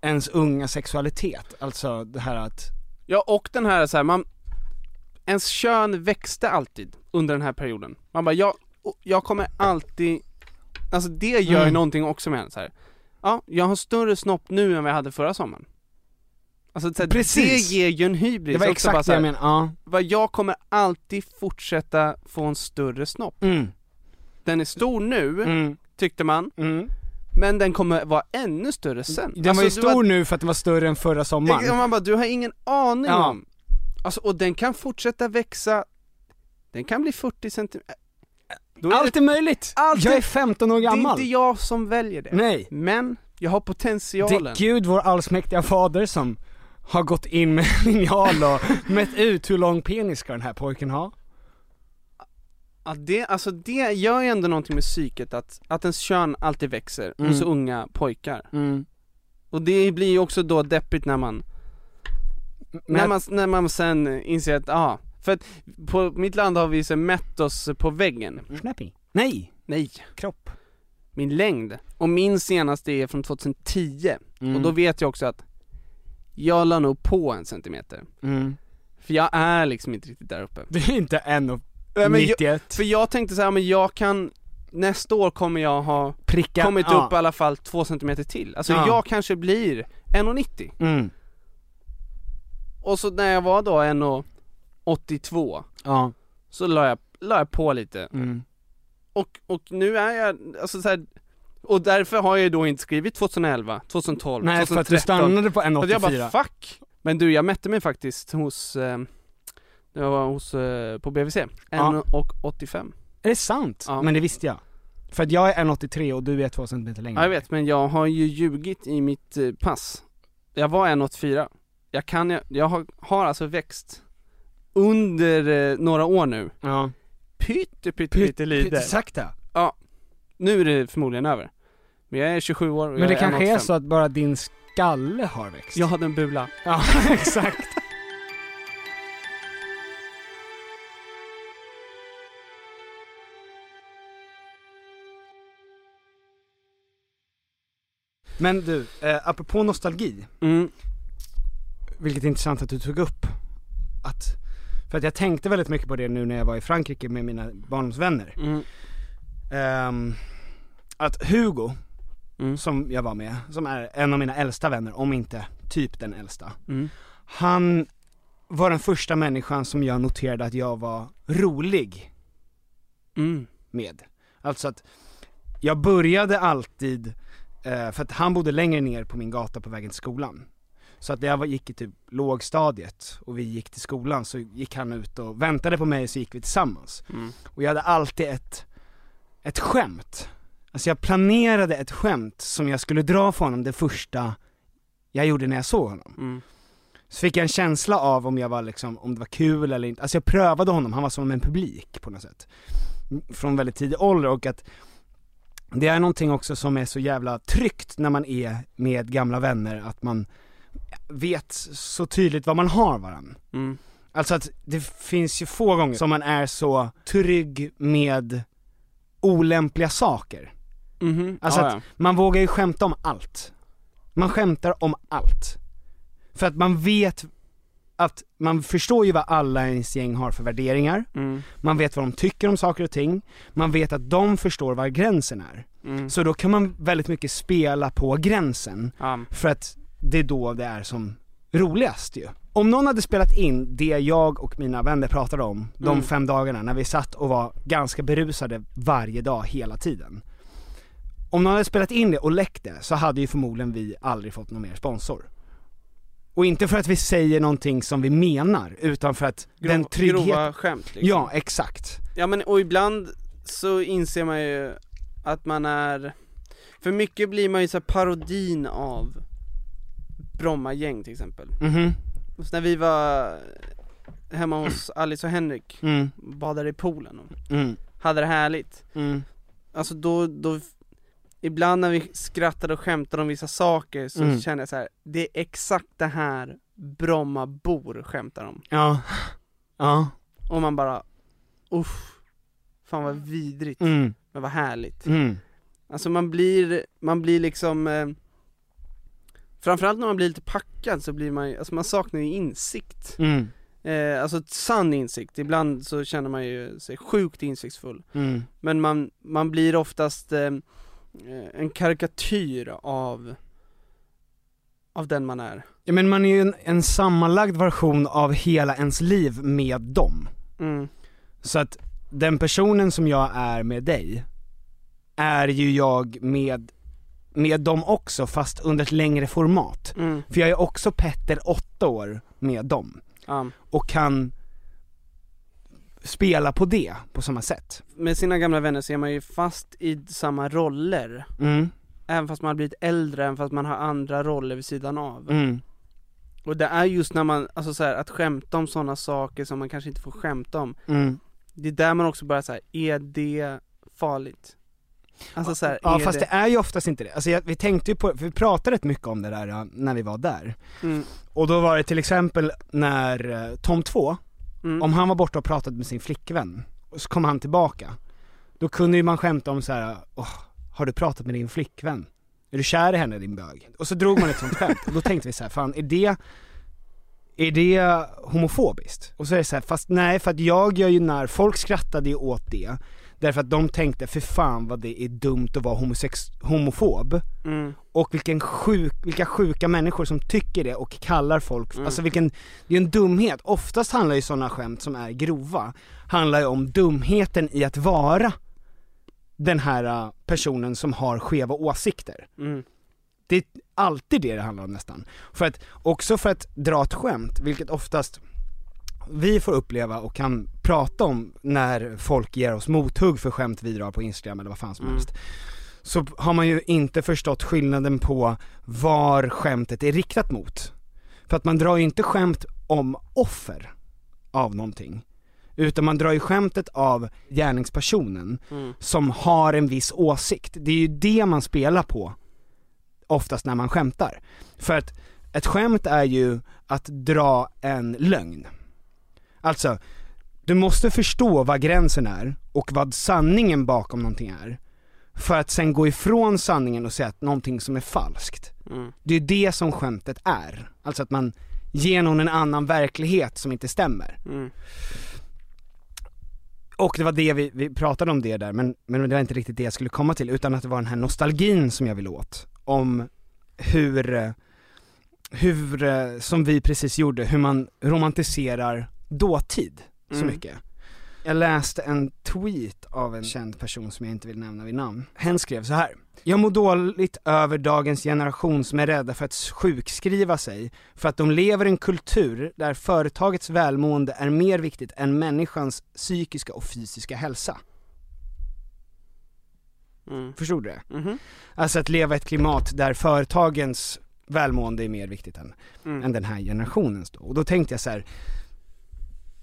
ens unga sexualitet, alltså det här att, Ja, och den här så här, man, ens kön växte alltid under den här perioden. Man bara, jag, jag kommer alltid, alltså det gör ju Mm. någonting också med en så här. Ja, jag har större snopp nu än vad jag hade förra sommaren. Alltså så här, Precis. det ger ju en hybris det var bara exakt så det jag menade, ja. vad Jag kommer alltid fortsätta få en större snopp. Mm. Den är stor nu, Mm. tyckte man, Mm. men den kommer vara ännu större sen. Den var ju Alltså, stor nu för att den var större än förra sommaren. Man bara, du har ingen aning Ja. om. Alltså, och den kan fortsätta växa, den kan bli 40 cm. Är Allt det, är möjligt! Allt jag är- är 15 år det är gammal. inte jag som väljer det. Nej. Men, jag har Det potentialen. är Gud vår allsmäktiga fader som har gått in med linjal och mätt ut hur lång penis ska den här pojken ha. Ja, det, alltså det gör ju ändå någonting med psyket att, att ens kön alltid växer Mm. hos unga pojkar. Och det blir ju också då deppigt när man, Men när man, när man sen inser att, ja, för att på mitt land har vi så mätt oss på väggen. Snappy. Nej, Nej, kropp. min längd. Och min senaste är från 2010. Mm. Och då vet jag också att jag la nog på en centimeter. Mm. För jag är liksom inte riktigt där uppe. Det är inte en och Nej, men jag- 91. För jag tänkte så här, men jag kan, nästa år kommer jag ha Pricka. kommit ja. upp i alla fall två centimeter till. Alltså Ja. jag kanske blir 1,90. Mm. Och så när jag var då 1,82 Ja. så la jag, la jag på lite. Mm. Och, och nu är jag, alltså så här, och därför har jag då inte skrivit 2011, 2012, Nej för 2013. att du stannade på För att jag 1,84. bara fuck! Men du jag mätte mig faktiskt hos, eh, jag var hos, eh, på BVC, Ja. 1,85 Är det sant? Ja. Men det visste jag. För att jag är 1,83 och du är 2 cm längre. Ja jag vet, men jag har ju ljugit i mitt eh, pass Jag var 1,84 Jag kan, jag, jag har, har alltså växt under eh, några år nu Ja. Pytte pytte pytte lite sakta. Nu är det förmodligen över Men jag är 27 år och Men jag det kanske är 1,85. så att bara din skalle har växt. Jag hade en bula Ja, exakt. Men du, eh, apropå nostalgi, mm. vilket är intressant att du tog upp att, för att jag tänkte väldigt mycket på det nu när jag var i Frankrike med mina barndomsvänner. Mm. Ehm, att Hugo, Mm. som jag var med, som är en av mina äldsta vänner, om inte typ den äldsta. Mm. Han var den första människan som jag noterade att jag var rolig Mm. med. Alltså att jag började alltid, för att han bodde längre ner på min gata på vägen till skolan. Så att när jag gick i typ lågstadiet och vi gick till skolan så gick han ut och väntade på mig och så gick vi tillsammans. Mm. Och jag hade alltid ett, ett skämt. Alltså jag planerade ett skämt som jag skulle dra för honom det första jag gjorde när jag såg honom. Mm. Så fick jag en känsla av om jag var liksom, om det var kul eller inte, alltså jag prövade honom, han var som en publik på något sätt. Från väldigt tidig ålder och att det är någonting också som är så jävla tryggt när man är med gamla vänner, att man vet så tydligt vad man har varann. Mm. Alltså att det finns ju få gånger som man är så trygg med olämpliga saker. Mhm. Alltså ja, att ja. man vågar ju skämta om allt. Man skämtar om allt. För att man vet att, man förstår ju vad alla ens gäng har för värderingar, Mm. man vet vad de tycker om saker och ting, man vet att de förstår var gränsen är. Mm. Så då kan man väldigt mycket spela på gränsen, Ja. för att det är då det är som roligast ju. Om någon hade spelat in det jag och mina vänner pratade om de Mm. fem dagarna när vi satt och var ganska berusade varje dag hela tiden. Om någon hade spelat in det och läckt det så hade ju förmodligen vi aldrig fått någon mer sponsor. Och inte för att vi säger någonting som vi menar, utan för att Grov, den trygghet... Grova skämt liksom. Ja, exakt. Ja men och ibland så inser man ju att man är För mycket blir man ju så parodin av Bromma-gäng till exempel. Mhm, Så när vi var hemma hos Alice och Henrik, mm, badade i poolen och mm, hade det härligt. Mm, Alltså då, då Ibland när vi skrattade och skämtade om vissa saker så Mm. kände jag så här: det är exakt det här Brommabor skämtar om. Ja, ja, Och man bara, uff Fan vad vidrigt, mm, men vad härligt. Mm, Alltså man blir, man blir liksom eh, Framförallt när man blir lite packad så blir man ju, alltså man saknar ju insikt. Mm, eh, Alltså sann insikt, ibland så känner man ju sig sjukt insiktsfull. Mm, Men man, man blir oftast eh, en karikatyr av Av den man är Ja men man är ju en, en sammanlagd version av hela ens liv med dem. mm. Så att den personen som jag är med dig, är ju jag med, med dem också fast under ett längre format. Mm. För jag är också Petter, åtta år, med dem. Ja. Och kan spela på det på samma sätt. Med sina gamla vänner så är man ju fast i samma roller Mm, Även fast man har blivit äldre, även fast man har andra roller vid sidan av mm, Och det är just när man, alltså så här, att skämta om sådana saker som man kanske inte får skämta om mm. Det är där man också börjar säga, är det farligt? Alltså så här, Ja fast det... är ju oftast inte det. Alltså jag, vi tänkte ju på, vi pratade rätt mycket om det där när vi var där. Mm, Och då var det till exempel när eh, Tom 2, mm, om han var borta och pratade med sin flickvän, och så kom han tillbaka. Då kunde ju man skämta om så här: oh, har du pratat med din flickvän? Är du kär i henne din bög? Och så drog man ett sånt skämt, och då tänkte vi så här, fan är det, är det homofobiskt? Och så är det så här, fast nej för att jag gör ju när, folk skrattade ju åt det, därför att de tänkte, för fan vad det är dumt att vara homosex, homofob, mm, och vilken sjuk, vilka sjuka människor som tycker det och kallar folk, Mm. alltså vilken, det är en dumhet. Oftast handlar ju sådana skämt som är grova, handlar ju om dumheten i att vara den här äh, personen som har skeva åsikter. mm, Det är alltid det det handlar om nästan. För att, också för att dra ett skämt, vilket oftast vi får uppleva och kan prata om när folk ger oss mothugg för skämt vi drar på Instagram eller vad fan som Mm. helst. Så har man ju inte förstått skillnaden på var skämtet är riktat mot. För att man drar ju inte skämt om offer av någonting. Utan man drar ju skämtet av gärningspersonen mm, som har en viss åsikt. Det är ju det man spelar på oftast när man skämtar. För att ett skämt är ju att dra en lögn. Alltså, du måste förstå vad gränsen är och vad sanningen bakom någonting är. För att sen gå ifrån sanningen och säga att någonting som är falskt. mm, Det är det som skämtet är. Alltså att man ger någon en annan verklighet som inte stämmer. mm, Och det var det vi, vi pratade om det där, men, men det var inte riktigt det jag skulle komma till, utan att det var den här nostalgin som jag ville åt. Om hur, hur, som vi precis gjorde, hur man romantiserar dåtid så Mm. mycket. Jag läste en tweet av en känd person som jag inte vill nämna vid namn. Hen skrev så här. Jag mår dåligt över dagens generation som är rädda för att sjukskriva sig, för att de lever i en kultur där företagets välmående är mer viktigt än människans psykiska och fysiska hälsa. mm, Förstod du det? mhm, Alltså att leva i ett klimat där företagens välmående är mer viktigt än, mm, än den här generationens då. Och då tänkte jag så här.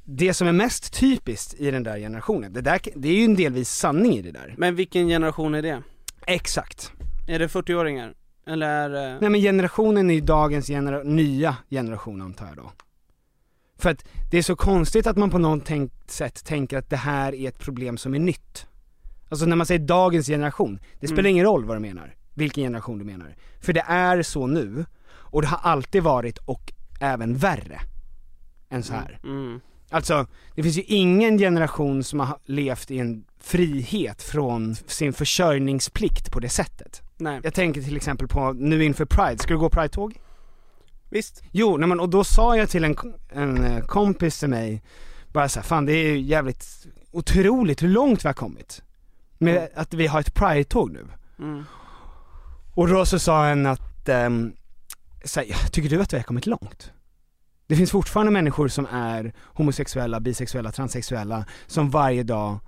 Det som är mest typiskt i den där generationen, det, där, det är ju en delvis sanning i det där. Men vilken generation är det? Exakt. Är det 40-åringar? Eller är det... Nej men generationen är ju dagens genera- nya generation antar jag då. För att det är så konstigt att man på något sätt tänker att det här är ett problem som är nytt. Alltså när man säger dagens generation, det spelar Mm. ingen roll vad du menar, vilken generation du menar. För det är så nu, och det har alltid varit och även värre än så här. Mm, Alltså, det finns ju ingen generation som har levt i en frihet från sin försörjningsplikt på det sättet. nej, Jag tänker till exempel på nu inför Pride, ska du gå Pride-tåg? visst? Jo, nej men, och då sa jag till en, en eh, kompis till mig, bara så här, fan det är ju jävligt otroligt hur långt vi har kommit. Med Mm. att vi har ett Pride-tåg nu. Mm, Och då så sa han att, ehm, så här, tycker du att vi har kommit långt? Det finns fortfarande människor som är homosexuella, bisexuella, transsexuella, som varje dag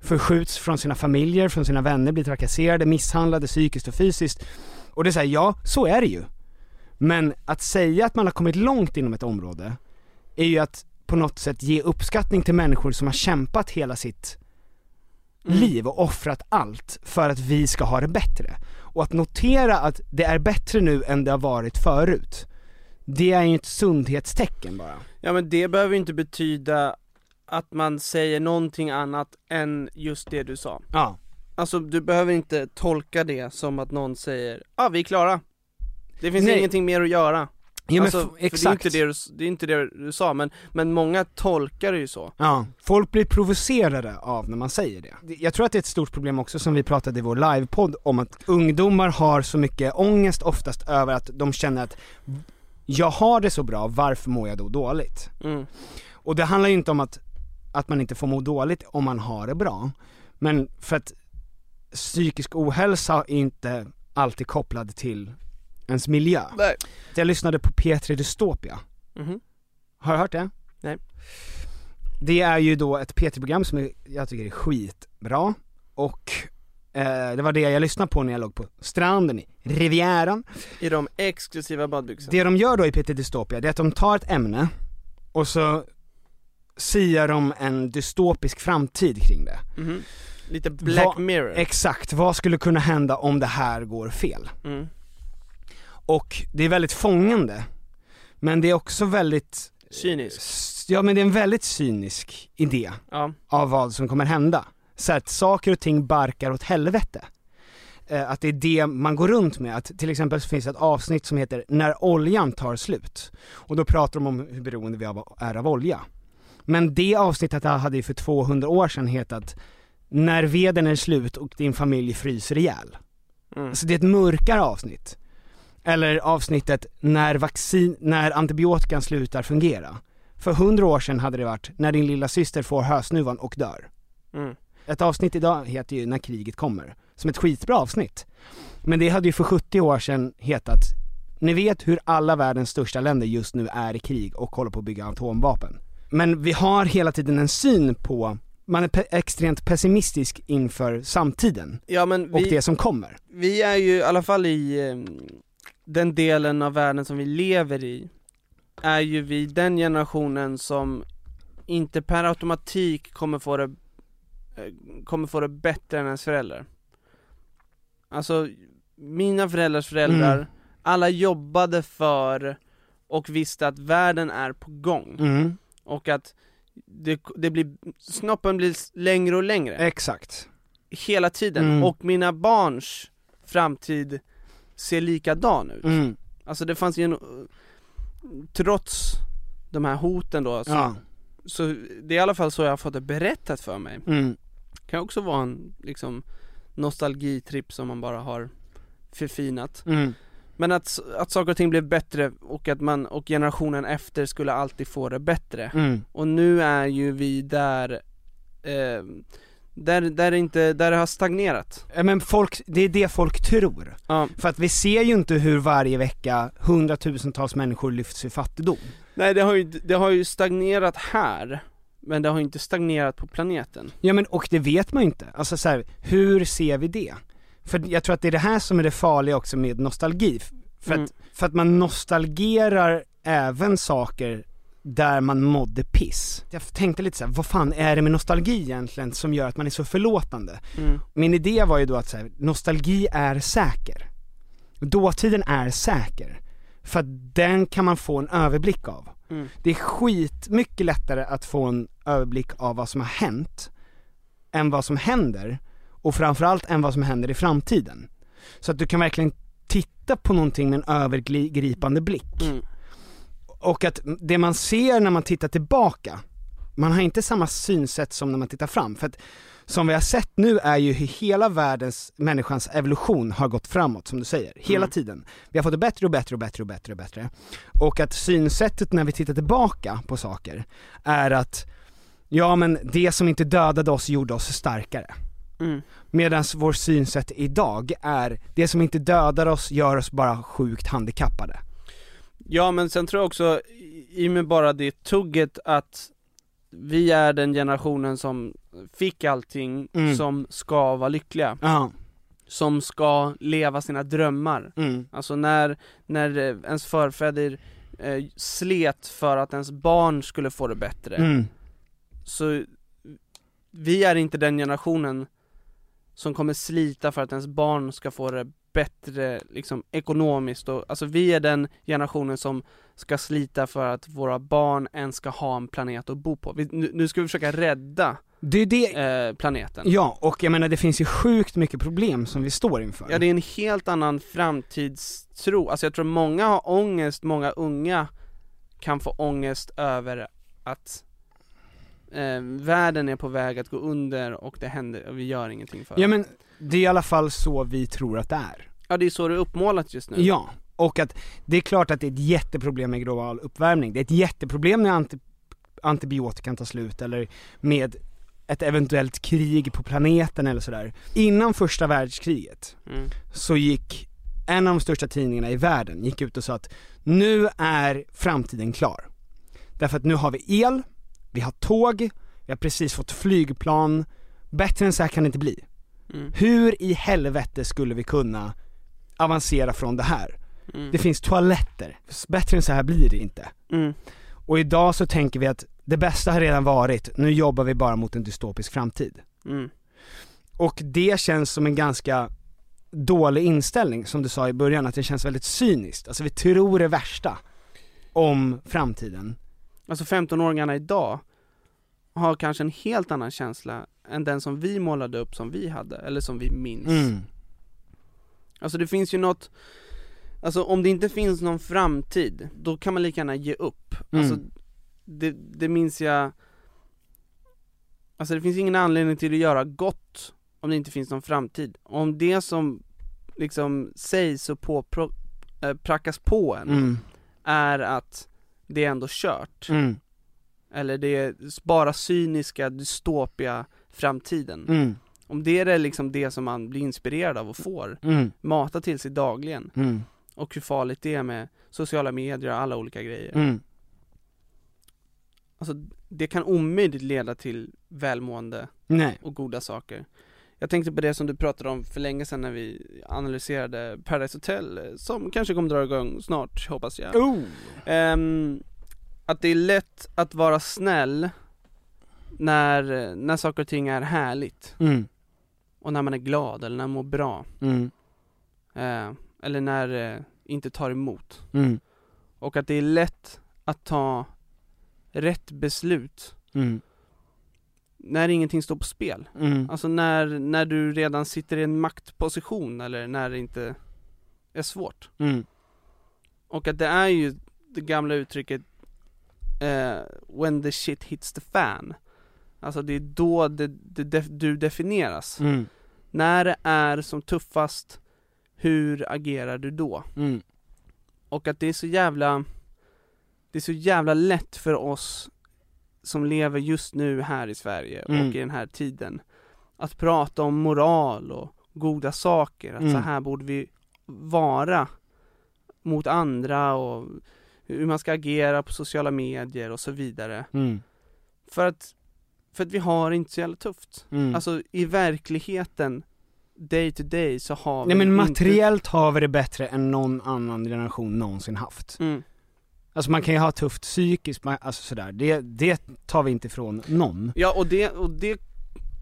förskjuts från sina familjer, från sina vänner, blir trakasserade, misshandlade psykiskt och fysiskt. Och det är såhär, ja, så är det ju. Men att säga att man har kommit långt inom ett område, är ju att på något sätt ge uppskattning till människor som har kämpat hela sitt Mm. liv och offrat allt för att vi ska ha det bättre. Och att notera att det är bättre nu än det har varit förut, det är ju ett sundhetstecken bara. Ja men det behöver ju inte betyda att man säger någonting annat än just det du sa. Ja. Alltså du behöver inte tolka det som att någon säger ja ah, vi är klara. Det finns Nej. ingenting mer att göra. Ja men alltså, för exakt. Det är, inte det, du, det är inte det du sa, men, men många tolkar det ju så. Ja, folk blir provocerade av när man säger. Det- Jag tror att det är ett stort problem också som vi pratade i vår livepodd om att ungdomar har så mycket ångest oftast över att de känner att jag har det så bra, varför mår jag då dåligt? Mm. Och det handlar ju inte om att, att man inte får må dåligt om man har det bra, men för att psykisk ohälsa är inte alltid kopplad till ens miljö. Nej. Jag lyssnade på P3 Dystopia, Mhm. har du hört det? Nej. Det är ju då ett P3-program som jag tycker är skitbra, och det var det jag lyssnade på när jag låg på stranden i Rivieran. I de exklusiva badbyxorna. Det de gör då i P3 Dystopia, det är att de tar ett ämne, och så siar de en dystopisk framtid kring det. Mhm. Lite Black Vad- Mirror. Exakt, vad skulle kunna hända om det här går fel? Mm. Och det är väldigt fångande, men det är också väldigt, Cynisk. ja men det är en väldigt cynisk idé Ja. av vad som kommer hända. Så att saker och ting barkar åt helvete. Eh, Att det är det man går runt med, att till exempel så finns det ett avsnitt som heter 'När oljan tar slut' och då pratar de om hur beroende vi är av olja. Men det avsnittet hade ju för 200 år sedan hetat 'När veden är slut och din familj fryser ihjäl' Mm. Så det är ett mörkare avsnitt. Eller avsnittet när vaccin, när antibiotikan slutar fungera. För hundra år sedan hade det varit när din lilla syster får hösnuvan och dör. Mm. Ett avsnitt idag heter ju När kriget kommer, som ett skitbra avsnitt. Men det hade ju för 70 år sedan hetat Ni vet hur alla världens största länder just nu är i krig och håller på att bygga atomvapen. Men vi har hela tiden en syn på, man är pe- extremt pessimistisk inför samtiden Ja men och vi, det som kommer. vi är ju i alla fall i eh, den delen av världen som vi lever i, är ju vi den generationen som inte per automatik kommer få det, kommer få det bättre än ens föräldrar. Alltså, mina föräldrars föräldrar, Mm. alla jobbade för och visste att världen är på gång. Mm. Och att det, det blir, snoppen blir längre och längre. Exakt. hela tiden, Mm. och mina barns framtid ser likadan ut. Mm. Alltså det fanns ju en, trots de här hoten då, så, Ja. så det är i alla fall så jag har fått det berättat för mig. Mm. Kan också vara en liksom nostalgitripp som man bara har förfinat. Mm. Men att, att saker och ting blev bättre och att man, och generationen efter skulle alltid få det bättre. Mm. Och nu är ju vi där, eh, där, där, inte, där det har stagnerat. Men folk, det är det folk tror. Ja. För att vi ser ju inte hur varje vecka hundratusentals människor lyfts ur fattigdom. Nej det har ju, det har ju stagnerat här, men det har ju inte stagnerat på planeten. Ja men och det vet man ju inte. Alltså så här, hur ser vi det? För jag tror att det är det här som är det farliga också med nostalgi. För, Mm. att, för att man nostalgerar även saker där man mådde piss. Jag tänkte lite så här, vad fan är det med nostalgi egentligen som gör att man är så förlåtande? Mm. Min idé var ju då att så här, nostalgi är säker. Dåtiden är säker. För att den kan man få en överblick av. Mm. Det är skit mycket lättare att få en överblick av vad som har hänt, än vad som händer, och framförallt än vad som händer i framtiden. Så att du kan verkligen titta på någonting med en övergripande blick. Mm. Och att det man ser när man tittar tillbaka, man har inte samma synsätt som när man tittar fram. För att som vi har sett nu är ju hur hela världens, människans evolution har gått framåt som du säger, hela Mm. tiden. Vi har fått det bättre och bättre och bättre och bättre och bättre. Och att synsättet när vi tittar tillbaka på saker är att, ja men det som inte dödade oss gjorde oss starkare. Mm. Medan vår synsätt idag är, det som inte dödar oss gör oss bara sjukt handikappade. Ja men sen tror jag också, i och med bara det tugget att vi är den generationen som fick allting, Mm. som ska vara lyckliga, Ja. som ska leva sina drömmar. Mm. Alltså när, när eh, ens förfäder eh, slet för att ens barn skulle få det bättre, Mm. Så vi är inte den generationen som kommer slita för att ens barn ska få det bättre liksom ekonomiskt och, alltså vi är den generationen som ska slita för att våra barn ens ska ha en planet att bo på. Vi, nu, nu ska vi försöka rädda Det är det, eh, planeten. ja och jag menar det finns ju sjukt mycket problem som vi står inför. Ja det är en helt annan framtidstro, alltså jag tror många har ångest, många unga kan få ångest över att eh, världen är på väg att gå under och det händer, och vi gör ingenting för det. Ja men det är i alla fall så vi tror att det är. Ja det är så det är uppmålat just nu. Ja, och att det är klart att det är ett jätteproblem med global uppvärmning. Det är ett jätteproblem när anti antibiotikan tar slut eller med ett eventuellt krig på planeten eller sådär. Innan första världskriget Mm. så gick en av de största tidningarna i världen gick ut och sa att nu är framtiden klar. Därför att nu har vi el, vi har tåg, vi har precis fått flygplan, bättre än så här kan det inte bli. Mm. Hur i helvete skulle vi kunna avancera från det här? Mm. Det finns toaletter, bättre än så här blir det inte. Mm. Och idag så tänker vi att det bästa har redan varit, nu jobbar vi bara mot en dystopisk framtid. Mm. Och det känns som en ganska dålig inställning, som du sa i början, att det känns väldigt cyniskt. Alltså vi tror det värsta om framtiden. Alltså 15-åringarna idag har kanske en helt annan känsla än den som vi målade upp som vi hade, eller som vi minns. Mm. Alltså det finns ju något, alltså om det inte finns någon framtid, då kan man lika gärna ge upp. Mm. Alltså det, det minns jag, alltså det finns ingen anledning till att göra gott om det inte finns någon framtid. Om det som liksom sägs och på, pro, äh, prackas på en Mm. är att det är ändå kört, Mm. eller det är bara cyniska, dystopia framtiden. Mm. Om det är det liksom det som man blir inspirerad av och får, Mm. mata till sig dagligen, Mm. och hur farligt det är med sociala medier och alla olika grejer. Mm. Alltså det kan omöjligt leda till välmående Nej. och goda saker. Jag tänkte på det som du pratade om för länge sedan när vi analyserade Paradise Hotel, eh, som kanske kommer dra igång snart, hoppas jag. Oh. Ehm, att det är lätt att vara snäll när, när saker och ting är härligt, Mm. och när man är glad eller när man mår bra, Mm. eh, eller när det inte tar emot. Mm. Och att det är lätt att ta rätt beslut Mm. När ingenting står på spel. Mm. Alltså när, när du redan sitter i en maktposition eller när det inte är svårt. Mm. Och att det är ju det gamla uttrycket eh, When the shit hits the fan. Alltså det är då det, det, def- du definieras. Mm. När det är som tuffast, hur agerar du då? Mm. Och att det är så jävla Det är så jävla lätt för oss som lever just nu här i Sverige Mm. och i den här tiden Att prata om moral och goda saker, att Mm. så här borde vi vara mot andra och hur man ska agera på sociala medier och så vidare Mm. För att, för att vi har inte så jävla tufft Mm. Alltså i verkligheten Day to day så har vi Nej men inte... materiellt har vi det bättre än någon annan generation någonsin haft. mm. Alltså man kan ju ha tufft psykiskt, man- alltså sådär, det, det tar vi inte ifrån någon. Ja och det, och det,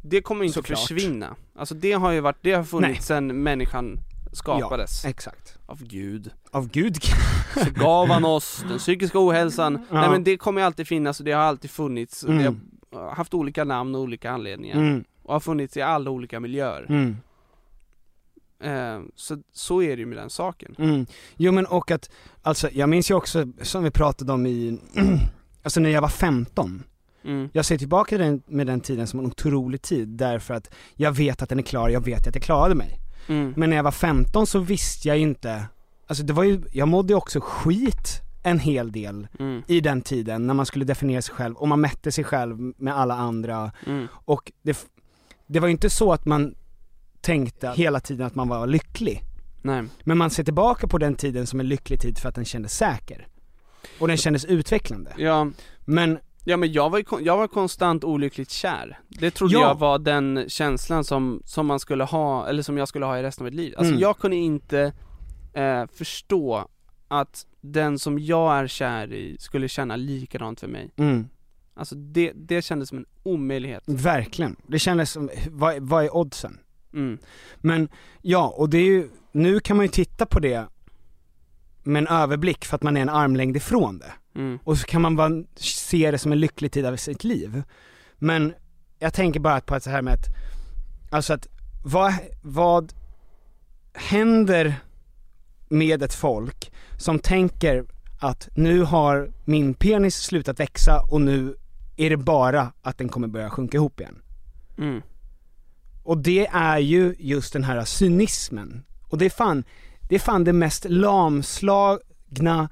det kommer inte Såklart. försvinna Alltså det har ju varit, det har funnits sedan människan skapades Exakt. Av Gud Av gud. Så gav han oss den psykiska ohälsan Ja. Nej men det kommer ju alltid finnas och det har alltid funnits och det Mm. har haft olika namn och olika anledningar Mm. Och har funnits i alla olika miljöer Mm. Eh, Så, så är det ju med den saken Mm. Jo men och att, alltså jag minns ju också, som vi pratade om i, alltså när jag var 15 mm. Jag ser tillbaka den, med den tiden som en otrolig tid därför att jag vet att den är klar, jag vet att jag klarade mig. Mm. Men när jag var 15 så visste jag ju inte, alltså det var ju, jag mådde också skit en hel del Mm. i den tiden när man skulle definiera sig själv och man mätte sig själv med alla andra Mm. och det, det var ju inte så att man tänkte hela tiden att man var lycklig. Nej, Men man ser tillbaka på den tiden som en lycklig tid för att den kändes säker. Och den kändes utvecklande. Ja, Men, ja men jag var, ju jag var konstant olyckligt kär. Det trodde Ja. jag var den känslan som, som man skulle ha, eller som jag skulle ha i resten av mitt liv. Alltså Mm. jag kunde inte eh, förstå att den som jag är kär i skulle känna likadant för mig. mm, Alltså det, det kändes som en omöjlighet. verkligen. Det kändes som, vad, vad är oddsen? Mm. Men, ja, och det är ju, nu kan man ju titta på det med en överblick för att man är en armlängd ifrån det. Mm. Och så kan man bara se det som en lycklig tid av sitt liv. Men jag tänker bara på att så här med att, alltså att vad, vad händer med ett folk som tänker att nu har min penis slutat växa och nu är det bara att den kommer börja sjunka ihop igen. Mm. Och det är ju just den här cynismen. Och det är fan, det är fan det mest lamslagna,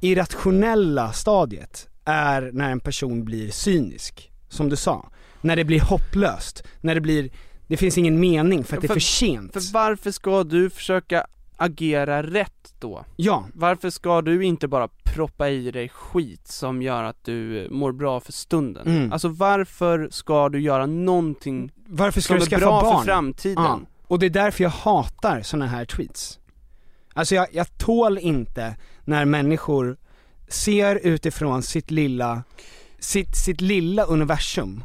irrationella stadiet är när en person blir cynisk. Som du sa. När det blir hopplöst, när det blir, det finns ingen mening för att det är För- för sent. För varför ska du försöka agera rätt då? Ja, Varför ska du inte bara proppa i dig skit som gör att du mår bra för stunden? Mm. Alltså varför ska du göra någonting varför ska som du är skaffa bra barn? för framtiden? Ja. Och det är därför jag hatar såna här tweets. Alltså jag, jag tål inte när människor ser utifrån sitt lilla, sitt, sitt lilla universum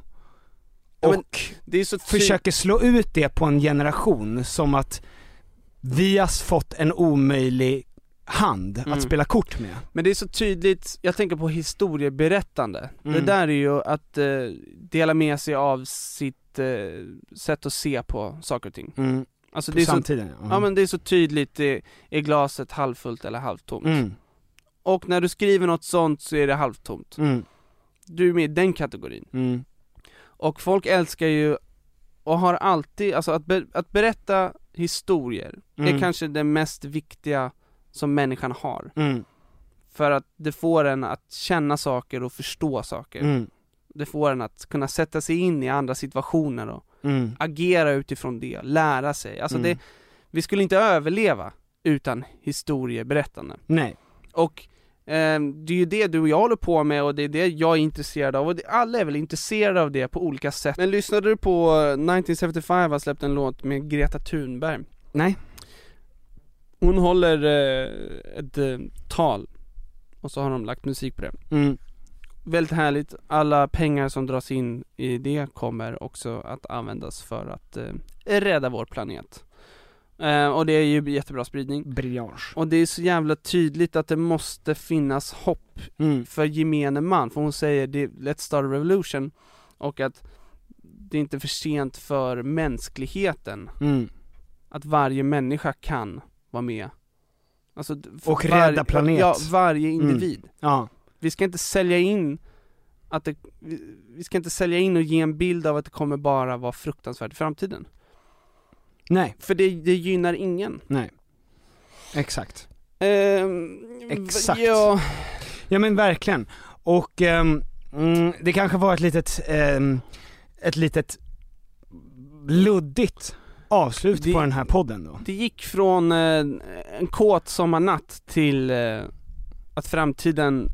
Ja, och men Det är så ty- försöker slå ut det på en generation som att vi har fått en omöjlig hand Mm. att spela kort med. Men det är så tydligt, jag tänker på historieberättande. Det Mm. där är ju att eh, dela med sig av sitt eh, sätt att se på saker och ting. Mm. Alltså På det är så, samtiden. ja men det är så tydligt, är, är glaset halvfullt eller halvtomt? mm. Och när du skriver något sånt så är det halvtomt. Mm. Du är med i den kategorin. Mm. Och folk älskar ju, och har alltid, alltså att, be, att berätta historier Mm. är kanske det mest viktiga som människan har. Mm. För att det får en att känna saker och förstå saker. Mm. Det får en att kunna sätta sig in i andra situationer och Mm. agera utifrån det, lära sig. Alltså Mm. det, vi skulle inte överleva utan historieberättande. Nej. Och det är ju det du och jag håller på med och det är det jag är intresserad av och alla är väl intresserade av det på olika sätt. Men lyssnade du på eh, 1975 har släppt en låt med Greta Thunberg? Nej. Hon håller eh, ett eh, tal och så har de lagt musik på det. Mm. Väldigt härligt, alla pengar som dras in i det kommer också att användas för att eh, rädda vår planet. Eh, och det är ju jättebra spridning. Briljant. Och det är så jävla tydligt att det måste finnas hopp Mm. för gemene man, för hon säger det, let's start a revolution och att det är inte för sent för mänskligheten Mm. att varje människa kan vara med. Alltså, Och rädda planet. Ja, varje Mm. individ. Ja. Vi ska inte sälja in att det, vi ska inte sälja in och ge en bild av att det kommer bara vara fruktansvärt i framtiden. Nej. För det, det gynnar ingen. Nej. Exakt. Ehm, Exakt. Ja, Ja men verkligen. Och ehm, mm, det kanske var ett litet, ehm, ett litet luddigt avslut Det- på den här podden då. det gick från eh, en kåt sommarnatt till eh, att framtiden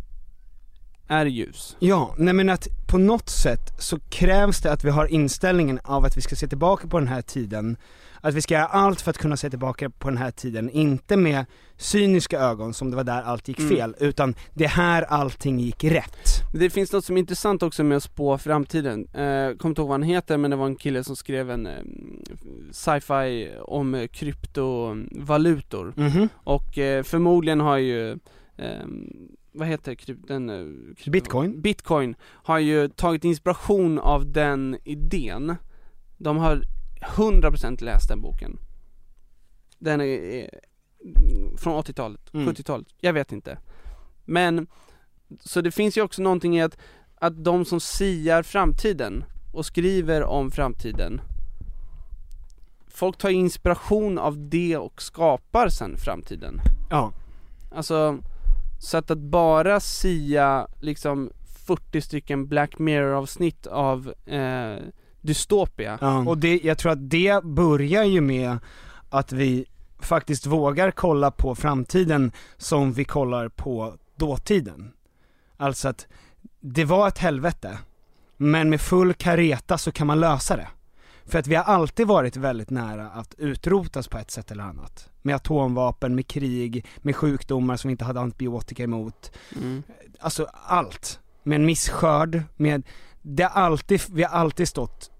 är ljus. Ja, nej men att på något sätt så krävs det att vi har inställningen av att vi ska se tillbaka på den här tiden, att vi ska göra allt för att kunna se tillbaka på den här tiden, inte med cyniska ögon som det var där allt gick Mm. fel, utan det är här allting gick rätt. Det finns något som är intressant också med att spå framtiden. Eh, kommer inte ihåg vad han heter men det var en kille som skrev en eh, sci-fi om kryptovalutor. Mhm. Och eh, förmodligen har ju, eh, vad heter kryp- den? Eh, krypto- Bitcoin. Bitcoin har ju tagit inspiration av den idén. De har 100% läst den boken. Den är, är från 80-talet, Mm. 70-talet, jag vet inte. Men, så det finns ju också någonting i att, att de som siar framtiden och skriver om framtiden Folk tar inspiration av det och skapar sen framtiden. Ja. Alltså, så att, att bara sia liksom 40 stycken Black Mirror avsnitt av eh, dystopia Och det, jag tror att det börjar ju med att vi faktiskt vågar kolla på framtiden som vi kollar på dåtiden. Alltså att det var ett helvete, men med full kareta så kan man lösa det. För att vi har alltid varit väldigt nära att utrotas på ett sätt eller annat. Med atomvapen, med krig, med sjukdomar som vi inte hade antibiotika emot. Mm. Alltså allt. Med en misskörd, med, det har alltid, vi har alltid stått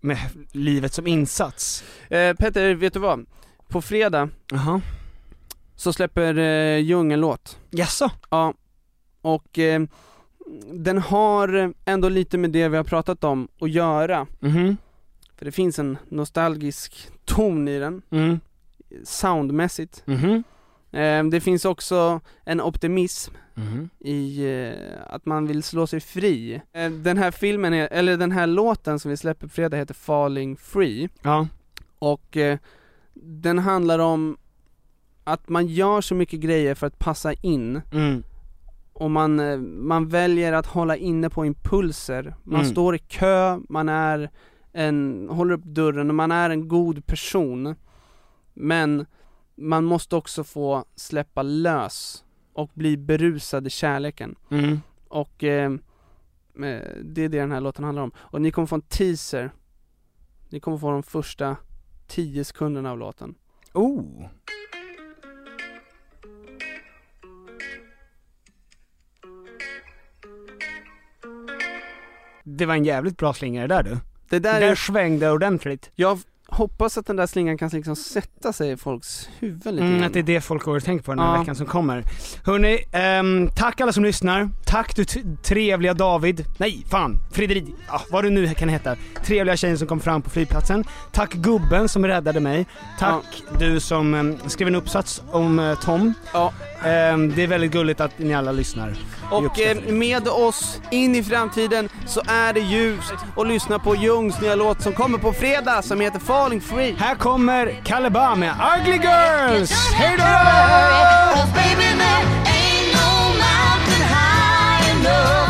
med livet som insats. Eh, Petter, vet du vad? På fredag Jaha. så släpper eh, Ljung en låt. Jaså? Ja, och eh, den har ändå lite med det vi har pratat om att göra. Mhm. För det finns en nostalgisk ton i den, Mm. soundmässigt. Mhm. Eh, det finns också en optimism Mhm. i eh, att man vill slå sig fri. Eh, den här filmen, är, eller den här låten som vi släpper på fredag heter Falling Free. Ja. Och eh, den handlar om att man gör så mycket grejer för att passa in Mm. och man, man väljer att hålla inne på impulser. Man Mm. står i kö, man är en, håller upp dörren och man är en god person. Men man måste också få släppa lös och bli berusad i kärleken. Mm. Och eh, eh, det är det den här låten handlar om. Och ni kommer få en teaser. Ni kommer få de första 10 sekunderna av låten. Oh. Det var en jävligt bra slinga det där du. Det där Den är, svängde ordentligt. jag hoppas att den där slingan kan liksom sätta sig i folks huvuden lite Mm, att det är det folk går och tänker på den här Ja. veckan som kommer. Hörni, ehm, tack alla som lyssnar. Tack du trevliga David. Nej, fan. Fredrik, ah, vad du nu kan heta. Trevliga tjejen som kom fram på flygplatsen. Tack gubben som räddade mig. Tack du som um, skrev en uppsats om eh, Tom. Ja. Ehm, det är väldigt gulligt att ni alla lyssnar. Och eh, med oss in i framtiden så är det ljust och lyssna på Jungs nya låt som kommer på fredag som heter Falling Free. Här kommer Kalle med Ugly Girls! Hejdå! No.